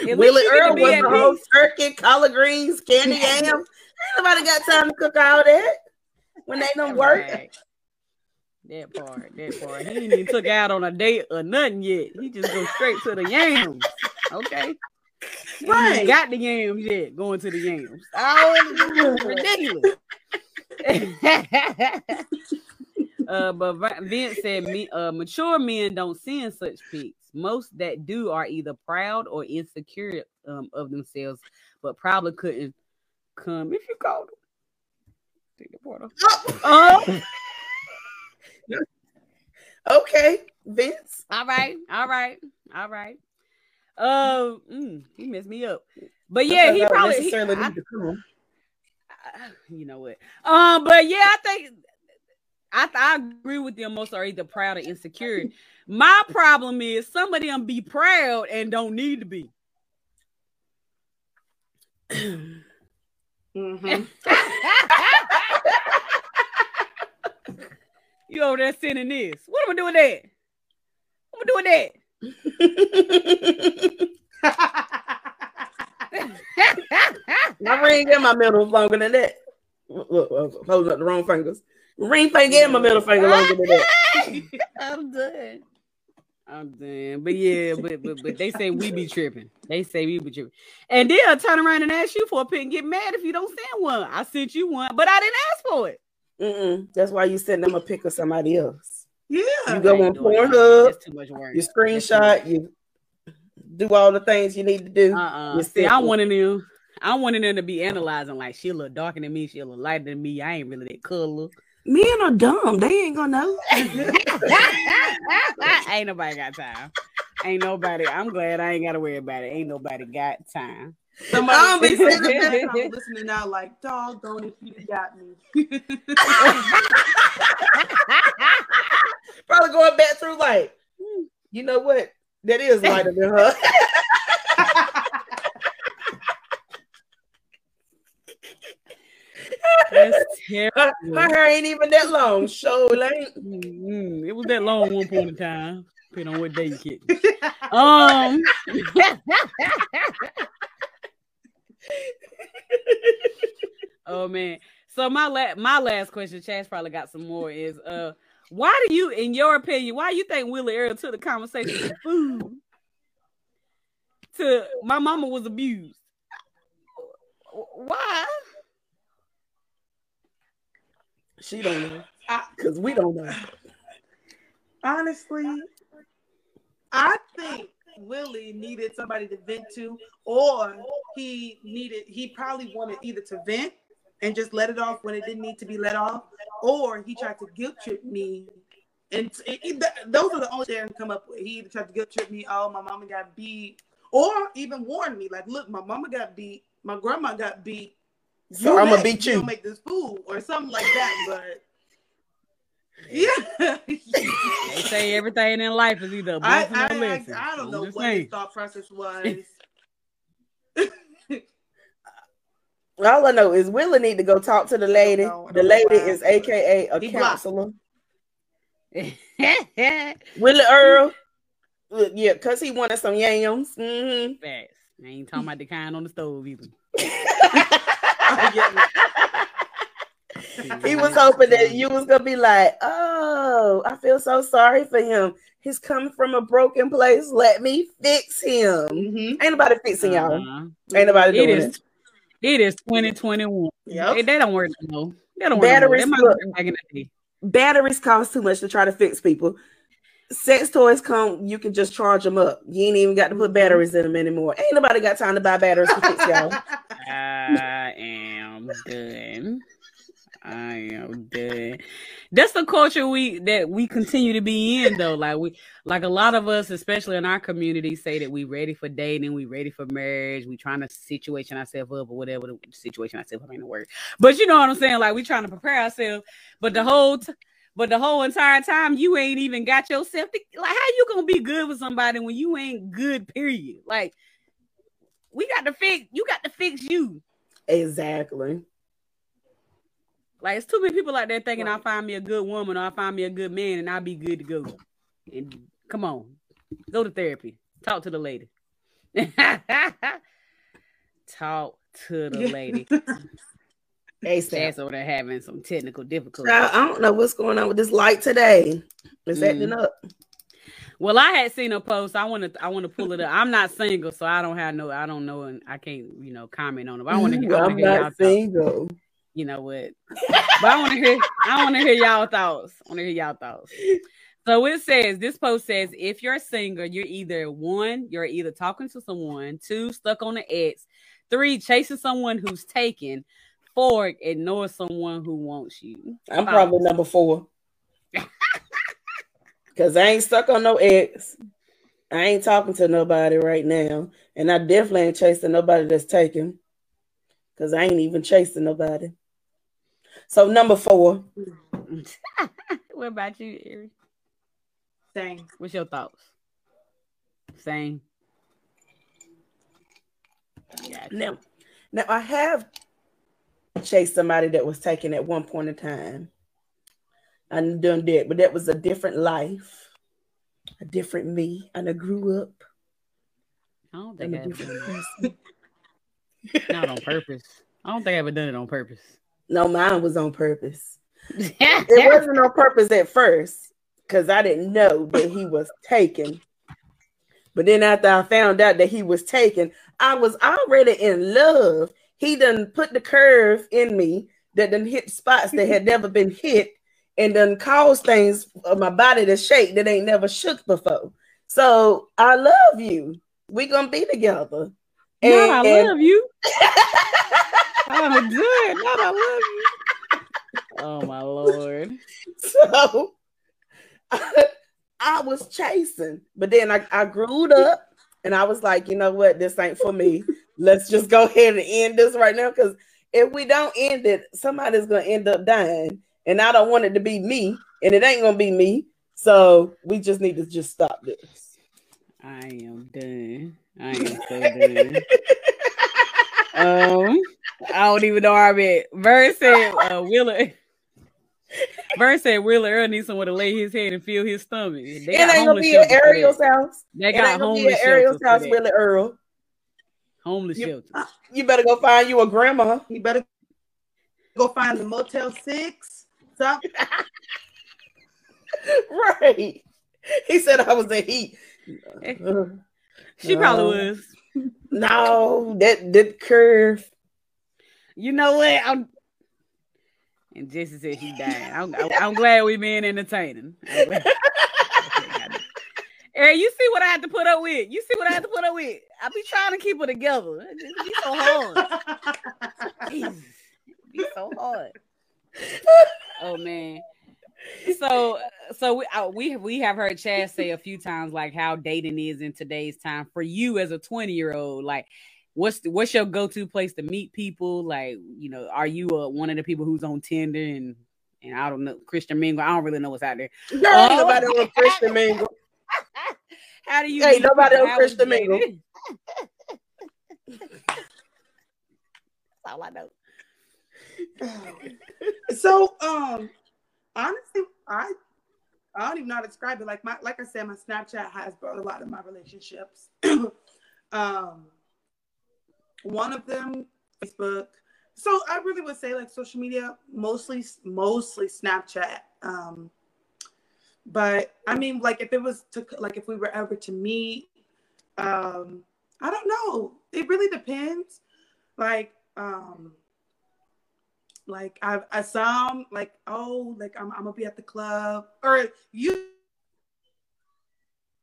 <laughs> Willie Earl was the whole turkey, collard greens, candy <laughs> yams. Nobody got time to cook all that when they don't work. Right. That part, that part. He ain't even took out on a date or nothing yet. He just go straight to the yams. Okay. Right. got the yams yet. Going to the yams. Oh, ridiculous. <laughs> uh, but Vince said, "Me, uh, mature men don't send such pics. Most that do are either proud or insecure um, of themselves, but probably couldn't come if you called him. Take the portal. Oh. Okay, Vince. All right, all right, all right. Um, mm, he messed me up, but yeah, he probably necessarily he, I, to come. I, <sighs> you know what? Um, but yeah, I think I, I agree with them. Most are either proud or insecure. My problem is some of them be proud and don't need to be. Mm-hmm. <laughs> <laughs> you over there sending this. What am I doing that? What am I doing that? my ring and my middle is longer than that. Look, look, holding up the wrong fingers. Ring finger and my middle finger longer than that. <laughs> I'm done. I'm done. But yeah, but, but but they say we be tripping. They say we be tripping. And they'll turn around and ask you for a pic and get mad if you don't send one. I sent you one, but I didn't ask for it. Mm-mm. That's why you send them a pic of somebody else. Yeah. You go on Pornhub. That's too much work. You screenshot, you do all the things you need to do. Uh-uh. See, I wanted them. I wanted them to be analyzing like she look darker than me, she look lighter than me. I ain't really that color. Men are dumb. They ain't gonna know. <laughs> <laughs> ain't nobody got time. Ain't nobody. I'm glad I ain't gotta worry about it. Ain't nobody got time. Somebody I'm be sitting listening now, like, doggone if you got me. <laughs> Probably going back through like, hmm, you know what? That is lighter than her. That's <laughs> terrible. Her, her, hair ain't even that long. Show so ain't. Mm-hmm. It was that long one point in time. Depending on what day you get. um. <laughs> oh man. So my la- my last question, Chaz probably got some more. Is uh, why do you, in your opinion, why you think Willie Earl took the conversation to <laughs> food? To my mama was abused. Why? She don't know. Because we don't know. Honestly, I think Willie needed somebody to vent to, or he needed, he probably wanted either to vent and just let it off when it didn't need to be let off, or he tried to guilt trip me. And it, it, those are the only things come up with. He either tried to guilt trip me, oh, my mama got beat, or even warn me, like, look, my mama got beat, my grandma got beat. So I'm gonna beat you. Make this food or something like that, but <laughs> yeah. <laughs> they say everything in life is either I, I, or I, I, don't know what saying. his thought process was. <laughs> All I know is Willie need to go talk to the lady. The lady is AKA a he counselor. <laughs> Willie Earl. Yeah, because he wanted some yams. Mm-hmm. Fast. I ain't talking about the kind on the stove either. <laughs> he was hoping that you was gonna be like, "Oh, I feel so sorry for him. He's coming from a broken place. Let me fix him." Mm-hmm. Ain't nobody fixing y'all. Uh-huh. Ain't nobody doing it. Is, it. it is 2021. Yep. They, they don't work no. They don't batteries, work no Batteries cost too much to try to fix people. Sex toys come, you can just charge them up. You ain't even got to put batteries in them anymore. Ain't nobody got time to buy batteries to fix y'all. <laughs> I am done. I am dead. That's the culture we that we continue to be in though. Like we like a lot of us, especially in our community, say that we ready for dating, we ready for marriage, we trying to situation ourselves up or whatever the situation ourselves up ain't a word. But you know what I'm saying? Like we trying to prepare ourselves. But the whole t- but the whole entire time you ain't even got yourself to, like how you gonna be good with somebody when you ain't good, period. Like we got to fix you got to fix you. Exactly. Like it's too many people out there thinking right. I'll find me a good woman or I'll find me a good man and I'll be good to go. And come on, go to therapy. Talk to the lady. <laughs> Talk to the lady. <laughs> That's over there having some technical difficulties. I don't know what's going on with this light today. It's mm. acting up. Well, I had seen a post. I want to. I want to pull it up. I'm not single, so I don't have no. I don't know, and I can't, you know, comment on it. But I want to. <laughs> I'm not single. Talk you know what? but I want to hear I want to hear y'all thoughts. I want to hear y'all thoughts. So it says this post says if you're a singer, you're either one, you're either talking to someone, two, stuck on the ex, three, chasing someone who's taken, four, ignore someone who wants you. I'm Five. probably number four. <laughs> Cause I ain't stuck on no ex. I ain't talking to nobody right now. And I definitely ain't chasing nobody that's taken. Cause I ain't even chasing nobody. So number four. <laughs> what about you, Ari? Same. What's your thoughts? Same. Yeah. Now, now I have chased somebody that was taken at one point in time. I done that, but that was a different life, a different me, and I grew up. I don't think I ever Not on purpose. I don't think I ever done it on purpose. No, mine was on purpose. <laughs> it wasn't on purpose at first because I didn't know that he was taken. But then after I found out that he was taken, I was already in love. He done put the curve in me that done hit spots that had never been hit and done caused things of my body to shake that ain't never shook before. So I love you. We gonna be together. And, Not I love you. <laughs> I'm good. Not I love you. <laughs> Oh my lord. So I, <laughs> I was chasing, but then I, I grew up and I was like, you know what, this ain't for me. Let's just go ahead and end this right now. Because if we don't end it, somebody's gonna end up dying. And I don't want it to be me, and it ain't gonna be me. So we just need to just stop this. I am done. I am so done. <laughs> um, I don't even know where I'm at. Verse said, uh, Willie. <laughs> Verse said Willie Earl needs someone to lay his head and feel his stomach. They it ain't gonna be at Ayriel's house. They got homeless at Ayriel's house, Willie Earl. Homeless you, shelters. You better go find you a grandma. You better go find the Motel Six. Something. <laughs> right. He said I was a heat. she probably was. No, that that curve. You know what? I'm and Jesse said she died. I'm, I'm glad we being entertaining. <laughs> Eric, you see what I had to put up with? You see what I had to put up with? I be trying to keep it together. It be so hard. <laughs> it be so hard. Oh man. So, so we uh, we we have heard Chad say a few times like how dating is in today's time for you as a twenty year old. Like, what's the, what's your go to place to meet people? Like, you know, are you uh, one of the people who's on Tinder and and I don't know Christian Mingle? I don't really know what's out there. No, oh. nobody on Christian Mingle. <laughs> How do you? Hey, nobody on Christian Mingle. That's all I know. so, um, honestly, I I don't even know how to describe it. Like my like I said, my Snapchat has brought a lot of my relationships. <clears throat> um, one of them, Facebook. So I really would say like social media, mostly mostly Snapchat. Um, but I mean, like if it was to like if we were ever to meet, um, I don't know. It really depends. Like, um, like I I some like oh like I'm I'm gonna be at the club or you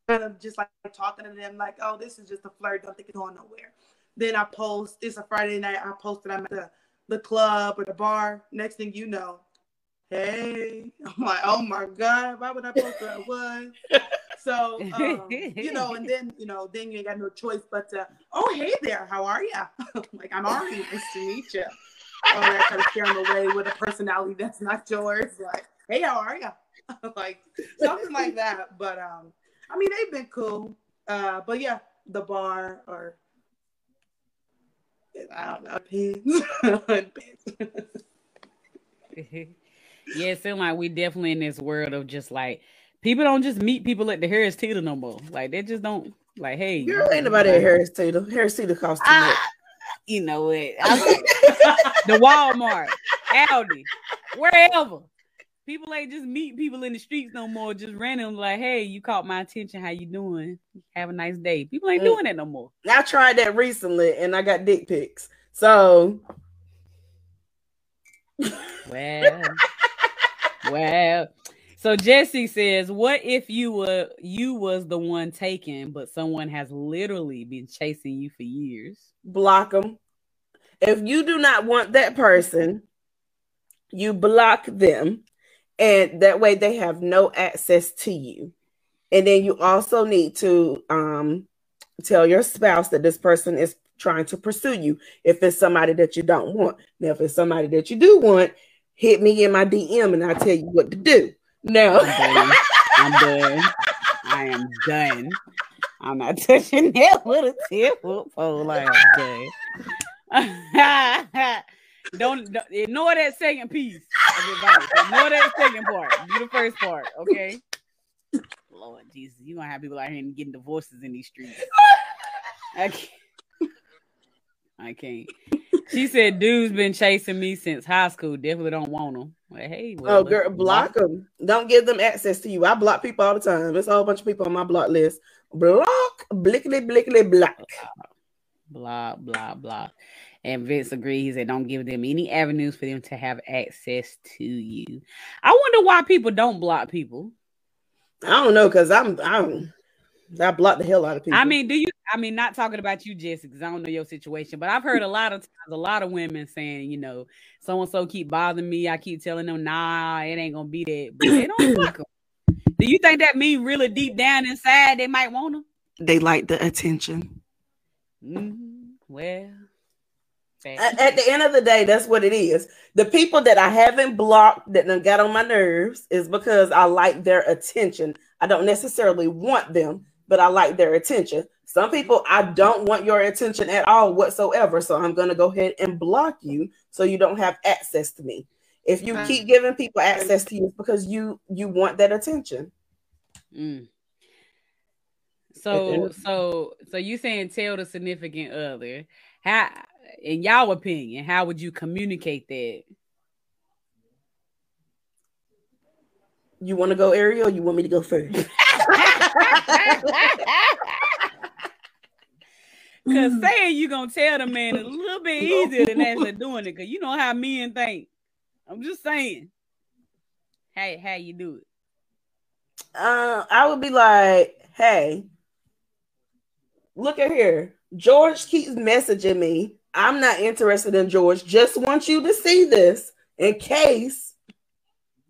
kind of just like talking to them like oh this is just a flirt don't think it's going nowhere then I post, it's a Friday night, I posted I'm at the, the club or the bar. Next thing you know, hey, I'm like, oh my God, why would I post where I was? So, um, you know, and then, you know, then you ain't got no choice but to, oh, hey there, how are you? <laughs> like, I'm Ari, nice to meet you. All that kind of scaring away with a personality that's not yours. Like, hey, how are you? <laughs> like, something like that. But, um, I mean, they've been cool. Uh, but yeah, the bar or I don't know, <laughs> <laughs> yeah, it seems like we definitely in this world of just like people don't just meet people at the Harris Teeter no more. Like they just don't like, hey, girl, ain't nobody at Harris Teeter. Harris Teeter costs too ah, much. You know it. <laughs> the Walmart, Aldi, wherever. People ain't just meet people in the streets no more, just random like, hey, you caught my attention. How you doing? Have a nice day. People ain't mm. doing that no more. I tried that recently and I got dick pics. So well, well. So Jesse says, "What if you were you was the one taken, but someone has literally been chasing you for years? Block them. If you do not want that person, you block them and that way they have no access to you. And then you also need to um, tell your spouse that this person is trying to pursue you. If it's somebody that you don't want. Now if it's somebody that you do want hit me in my dm and i'll tell you what to do. Now i'm done. I am done. I'm not touching that with a 10 foot pole i am done <laughs> don't, don't, ignore that second piece of advice. Ignore that second part. Do the first part, okay? Lord Jesus, you gonna have people out here getting divorces in these streets. I can't. I can't. She said, "Dude's been chasing me since high school. Definitely don't want him." Like, hey, well, oh girl, block them. Don't give them access to you. I block people all the time. There's a whole bunch of people on my block list. Block, blickety, blickety, block. Blah blah blah. And Vince agreed. He said, "Don't give them any avenues for them to have access to you." I wonder why people don't block people. I don't know, cause I'm I'm I blocked the hell out of people. I mean, do you? I mean, not talking about you, Jesse, because I don't know your situation, but I've heard a lot of times, a lot of women saying, you know, so and so keep bothering me. I keep telling them, nah, it ain't gonna be that, but they don't <coughs> like them. Do you think that mean really deep down inside they might want them? They like the attention. Mm-hmm. Well, at, at, the end of the day, that's what it is. The people that I haven't blocked that done got on my nerves is because I like their attention. I don't necessarily want them, but I like their attention. Some people I don't want your attention at all whatsoever, so I'm going to go ahead and block you so you don't have access to me. If you keep giving people access to you, it's because you you want that attention. Mm. So so so you saying tell the significant other how in y'all opinion how would you communicate that? You want to go Ayriel? you want me to go first? <laughs> <laughs> Cause saying you gonna tell the man is a little bit easier than actually doing it. Cause you know how men think. I'm just saying. Hey, how you do it? Uh, I would be like, hey, look at here. George keeps messaging me. I'm not interested in George. Just want you to see this in case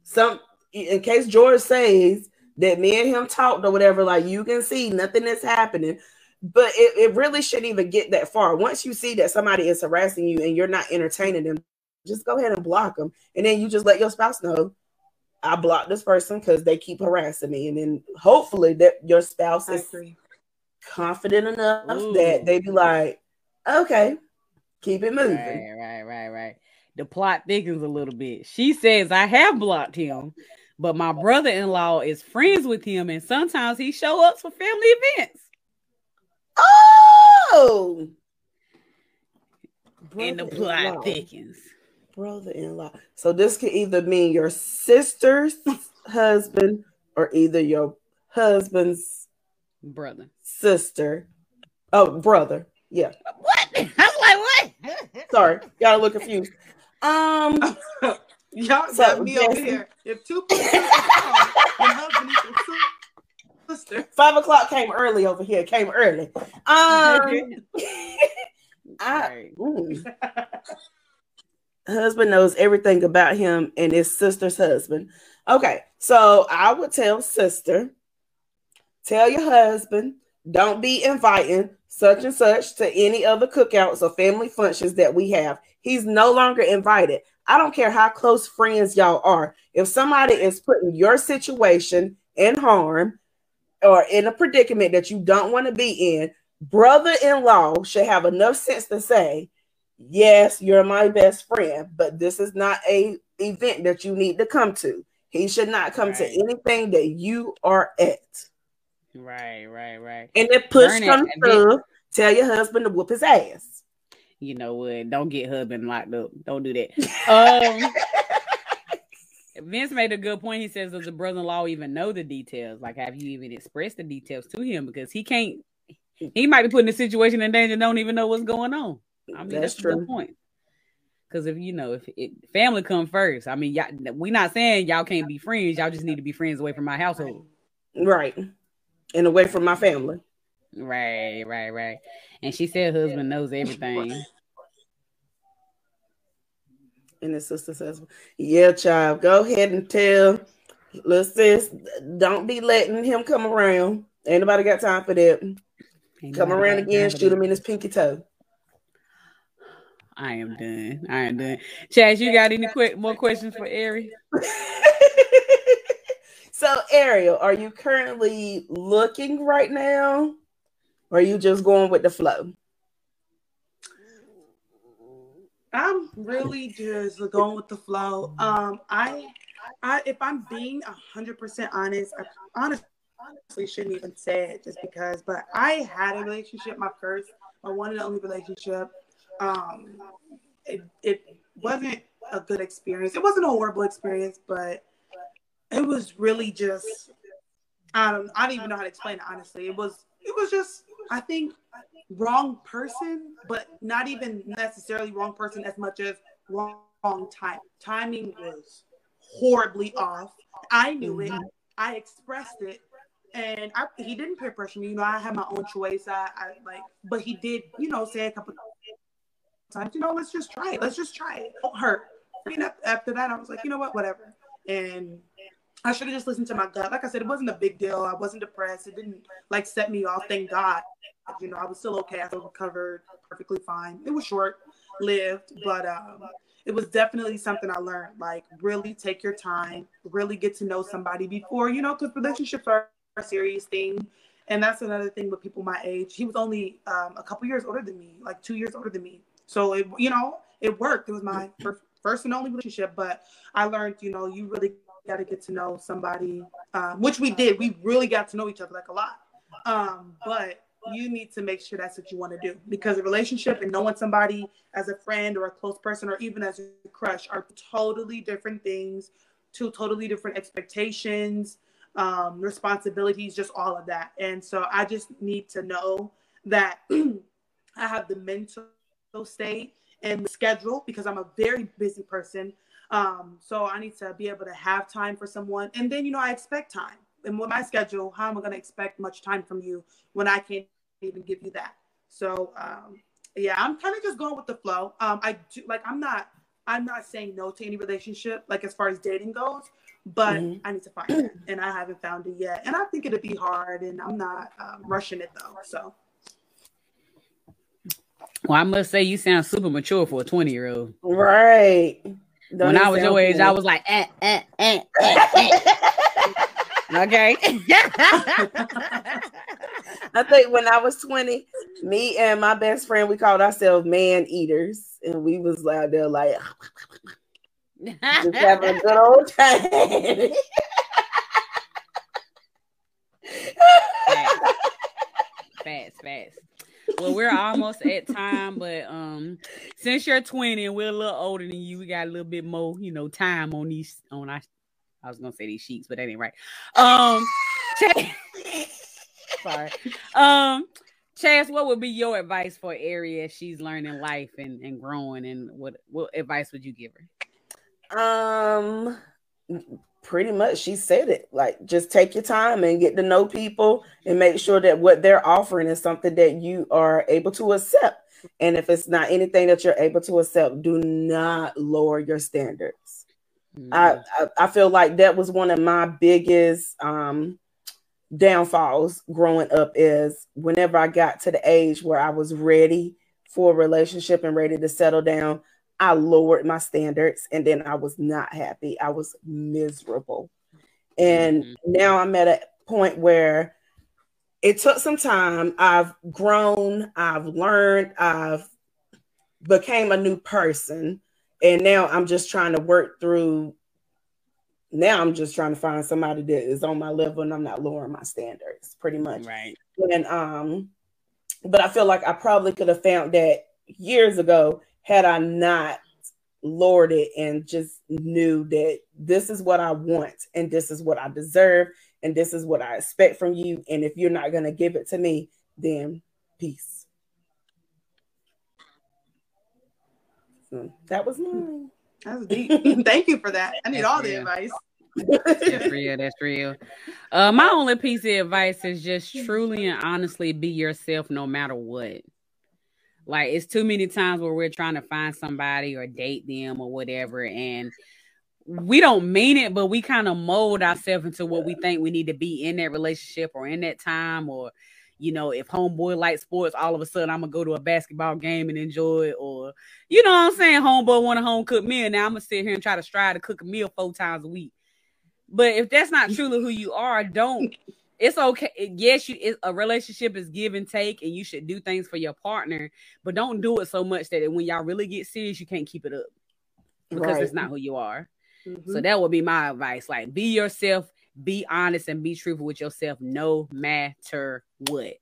some in case George says that me and him talked or whatever, like you can see nothing is happening. But it, it really shouldn't even get that far. Once you see that somebody is harassing you and you're not entertaining them, just go ahead and block them. And then you just let your spouse know I blocked this person because they keep harassing me. And then hopefully that your spouse is confident enough Ooh. that they be like, okay, keep it moving. Right, right, right, right. The plot thickens a little bit. She says, I have blocked him but my brother-in-law is friends with him, and sometimes he show up for family events. Oh, and the plot thickens. Brother-in-law. So this could either mean your sister's husband or either your husband's brother, sister. Oh, brother. Yeah. What? Was like, what? Sorry, gotta look confused. Um, <laughs> Y'all so, got me over here. If two people your husband your sister. Five o'clock came early over here. Came early. Um, <laughs> I, husband knows everything about him and his sister's husband. Okay, so I would tell sister, tell your husband, don't be inviting such and such to any other cookouts or family functions that we have. He's no longer invited. I don't care how close friends y'all are. If somebody is putting your situation in harm or in a predicament that you don't want to be in, brother in law should have enough sense to say, Yes, you're my best friend, but this is not a event that you need to come to. He should not come right. to anything that you are at. Right, right, right. And then push comes through, tell your husband to whoop his ass you know what? Don't get husband locked up. Don't do that. Um, <laughs> Vince made a good point. He says, "Does the brother-in-law even know the details? Like, have you even expressed the details to him? Because he can't. He might be putting the situation in danger. Don't even know what's going on. I mean, that's, that's true. a good point. Because if you know, if it, family come first, I mean, y'all, we not saying y'all can't be friends. Y'all just need to be friends away from my household, right? And away from my family. Right, right, right. And she said husband knows everything. And his sister says, Yeah, child, go ahead and tell little sis, don't be letting him come around. Ain't nobody got time for that. Ain't come around again, shoot him in his pinky toe. I am done. I am done. Chaz, you got any quick more questions for Ari? <laughs> so, Ayriel, are you currently looking right now? Or are you just going with the flow? I'm really just going with the flow. Um, I, I, if I'm being hundred percent honest, I honestly shouldn't even say it just because. But I had a relationship, my first, my one and only relationship. Um, it, it wasn't a good experience. It wasn't a horrible experience, but it was really just. I don't. I don't even know how to explain it. Honestly, it was. It was just. I think wrong person, but not even necessarily wrong person as much as wrong, wrong time. Timing was horribly off. I knew mm-hmm. it. I expressed it. and I, he didn't peer pressure me. You know, I had my own choice. I, I like, but he did, you know, say a couple times, you know, let's just try it. Let's just try it. Don't hurt. I mean, after that, I was like, you know what, whatever. And I should have just listened to my gut. Like I said, it wasn't a big deal. I wasn't depressed. It didn't like set me off. Thank God. You know, I was still okay. I still recovered perfectly fine. It was short lived, but um, it was definitely something I learned. Like, really take your time, really get to know somebody before, you know, because relationships are a serious thing. And that's another thing with people my age. He was only um, a couple years older than me, like two years older than me. So, it, you know, it worked. It was my first, first and only relationship. But I learned, you know, you really got to get to know somebody, um, which we did. We really got to know each other like a lot. Um, but you need to make sure that's what you want to do because a relationship and knowing somebody as a friend or a close person or even as a crush are totally different things, two totally different expectations, um, responsibilities, just all of that. And so I just need to know that <clears throat> I have the mental state and the schedule because I'm a very busy person. Um, so I need to be able to have time for someone. And then, you know, I expect time. And with my schedule, how am I going to expect much time from you when I can't even give you that. So um, yeah, I'm kind of just going with the flow. Um, I do like I'm not I'm not saying no to any relationship like as far as dating goes, but mm-hmm. I need to find it, and I haven't found it yet. And I think it'd be hard, and I'm not um, rushing it though. So. Well, I must say you sound super mature for a 20 year old. Right. Don't when I was your age, I was like, eh, eh, eh, eh, eh. <laughs> okay. I think when I was 20, me and my best friend, we called ourselves man eaters. And we was out there like just having a <laughs> good old time. fast, fast. Well, we're almost at time, but um, since you're 20 and we're a little older than you, we got a little bit more, you know, time on these on our I was gonna say these sheets, but that ain't right. Um <laughs> Sorry. Um, Chance, what would be your advice for Aria? she's learning life and, and growing and what what advice would you give her? Um pretty much she said it. Like just take your time and get to know people and make sure that what they're offering is something that you are able to accept. And if it's not anything that you're able to accept do not lower your standards. Mm-hmm. I, I, I feel like that was one of my biggest um downfalls growing up is whenever I got to the age where I was ready for a relationship and ready to settle down, I lowered my standards and then I was not happy. I was miserable. And mm-hmm. now I'm at a point where it took some time. I've grown, I've learned, I've became a new person. And now I'm just trying to work through now I'm just trying to find somebody that is on my level and I'm not lowering my standards pretty much. Right. And um, but I feel like I probably could have found that years ago had I not lowered it and just knew that this is what I want and this is what I deserve and this is what I expect from you. And if you're not gonna give it to me, then peace. So that was mine. That's deep. <laughs> Thank you for that. I need That's all real. the advice. That's real. That's real. Uh, my only piece of advice is just truly and honestly be yourself no matter what. Like it's too many times where we're trying to find somebody or date them or whatever, and we don't mean it, but we kind of mold ourselves into what we think we need to be in that relationship or in that time or you know, if homeboy likes sports, all of a sudden I'm gonna go to a basketball game and enjoy it, or you know what I'm saying, homeboy want a home cooked meal. Now I'm gonna sit here and try to strive to cook a meal four times a week. But if that's not truly who you are, don't. It's okay. Yes, you it, a relationship is give and take, and you should do things for your partner, but don't do it so much that when y'all really get serious, you can't keep it up because right. it's not who you are. Mm-hmm. So that would be my advice. Like, be yourself be honest and be truthful with yourself no matter what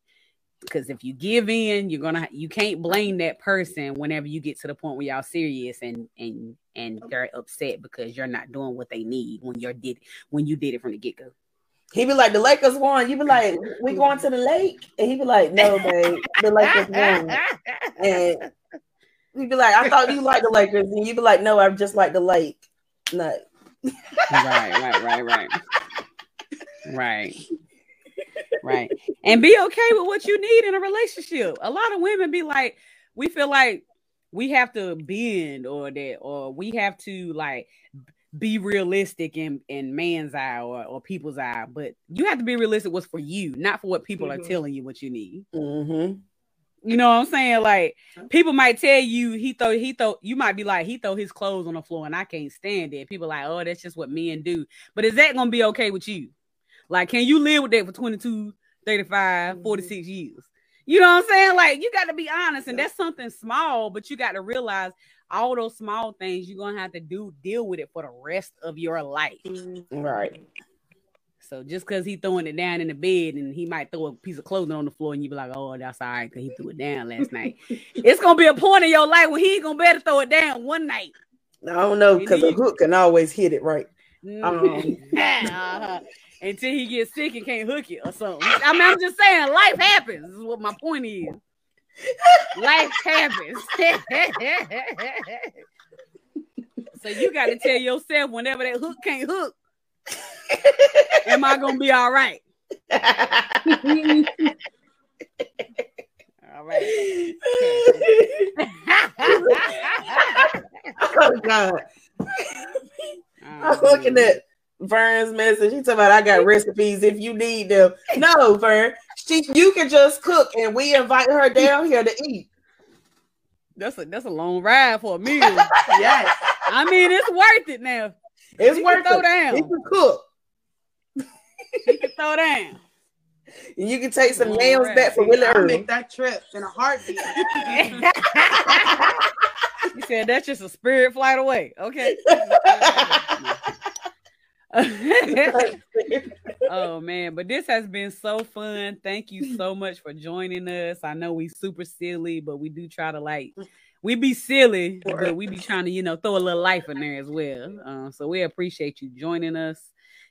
because if you give in you're gonna you can't blame that person whenever you get to the point where y'all serious and and and they're upset because you're not doing what they need when you're did when you did it from the get-go he be like the lakers won you be like we <laughs> going to the lake? And he be like no babe. The lakers won and he be like i thought you liked the lakers. And you be like no i just like the lake. No right right right right. Right. right. And be okay with what you need in a relationship. A lot of women be like, we feel like we have to bend or that, or we have to like be realistic in in man's eye or, or people's eye. But you have to be realistic what's for you, not for what people mm-hmm. are telling you what you need. Mm-hmm. You know what I'm saying? Like people might tell you he throw he throw you might be like he throw his clothes on the floor and I can't stand it. People like, oh, that's just what men do. But is that gonna be okay with you? Like, can you live with that for 22, 35, mm-hmm. 46 years? You know what I'm saying? Like, you got to be honest, and that's something small, but you got to realize all those small things you're gonna have to do deal with it for the rest of your life. Right. So just because he throwing it down in the bed and he might throw a piece of clothing on the floor and you be like, oh, that's all right because he threw it down last <laughs> night. it's gonna be a point in your life when he ain't gonna be able to throw it down one night. I don't know because a hook can always hit it right. Um. <laughs> <laughs> uh-huh. Until he gets sick and can't hook it or something. I mean, I'm just saying, life happens. This is what my point is. Life happens. <laughs> so you got to tell yourself whenever that hook can't hook, Am I gonna be all right? <laughs> all right. <laughs> oh God. I'm looking at Vern's message. He talking about I got recipes if you need them. No, Vern. She you can just cook and we invite her down here to eat. That's a that's a long ride for a meal. <laughs> yes. I mean it's worth it now. It's he worth throw it. down. He can cook. he can throw down. And you can take some nails right. back for Willie I'll make that trip in a heartbeat. <laughs> <laughs> you said that's just a spirit flight away. Okay. <laughs> oh man, but this has been so fun. Thank you so much for joining us. I know we super silly, but we do try to like we be silly, but we be trying to, you know, throw a little life in there as well. Uh, so we appreciate you joining us.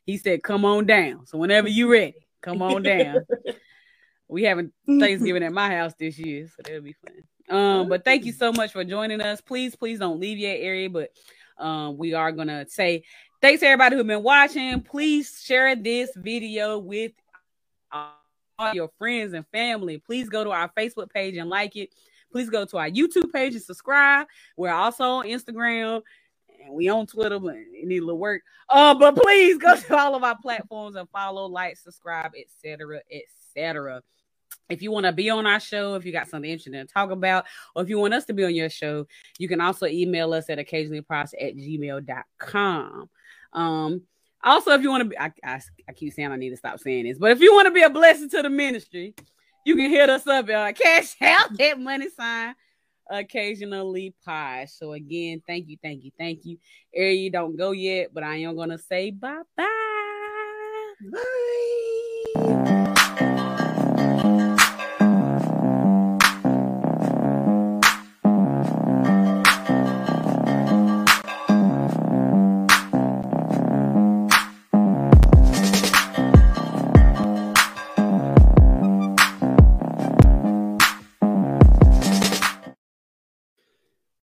He said, "Come on down." So whenever you ready, come on down. we having Thanksgiving at my house this year, so that'll be fun. Um, but thank you so much for joining us. Please, please don't leave your area, but um, we are gonna say thanks everybody who's been watching. Please share this video with all your friends and family. Please go to our Facebook page and like it. Please go to our YouTube page and subscribe. We're also on Instagram and we on Twitter, but it need a little work. Uh, but please go <laughs> to all of our platforms and follow, like, subscribe, etc., etc. If you want to be on our show, if you got something interesting to talk about, or if you want us to be on your show, you can also email us at occasionallyposh at gmail.com. Um, also, if you want to be, I, I, I keep saying I need to stop saying this, but if you want to be a blessing to the ministry, you can hit us up at Cash App that money sign occasionally pie. So again, thank you, thank you, thank you. Ayriel, you don't go yet, but I am gonna say bye bye. Bye.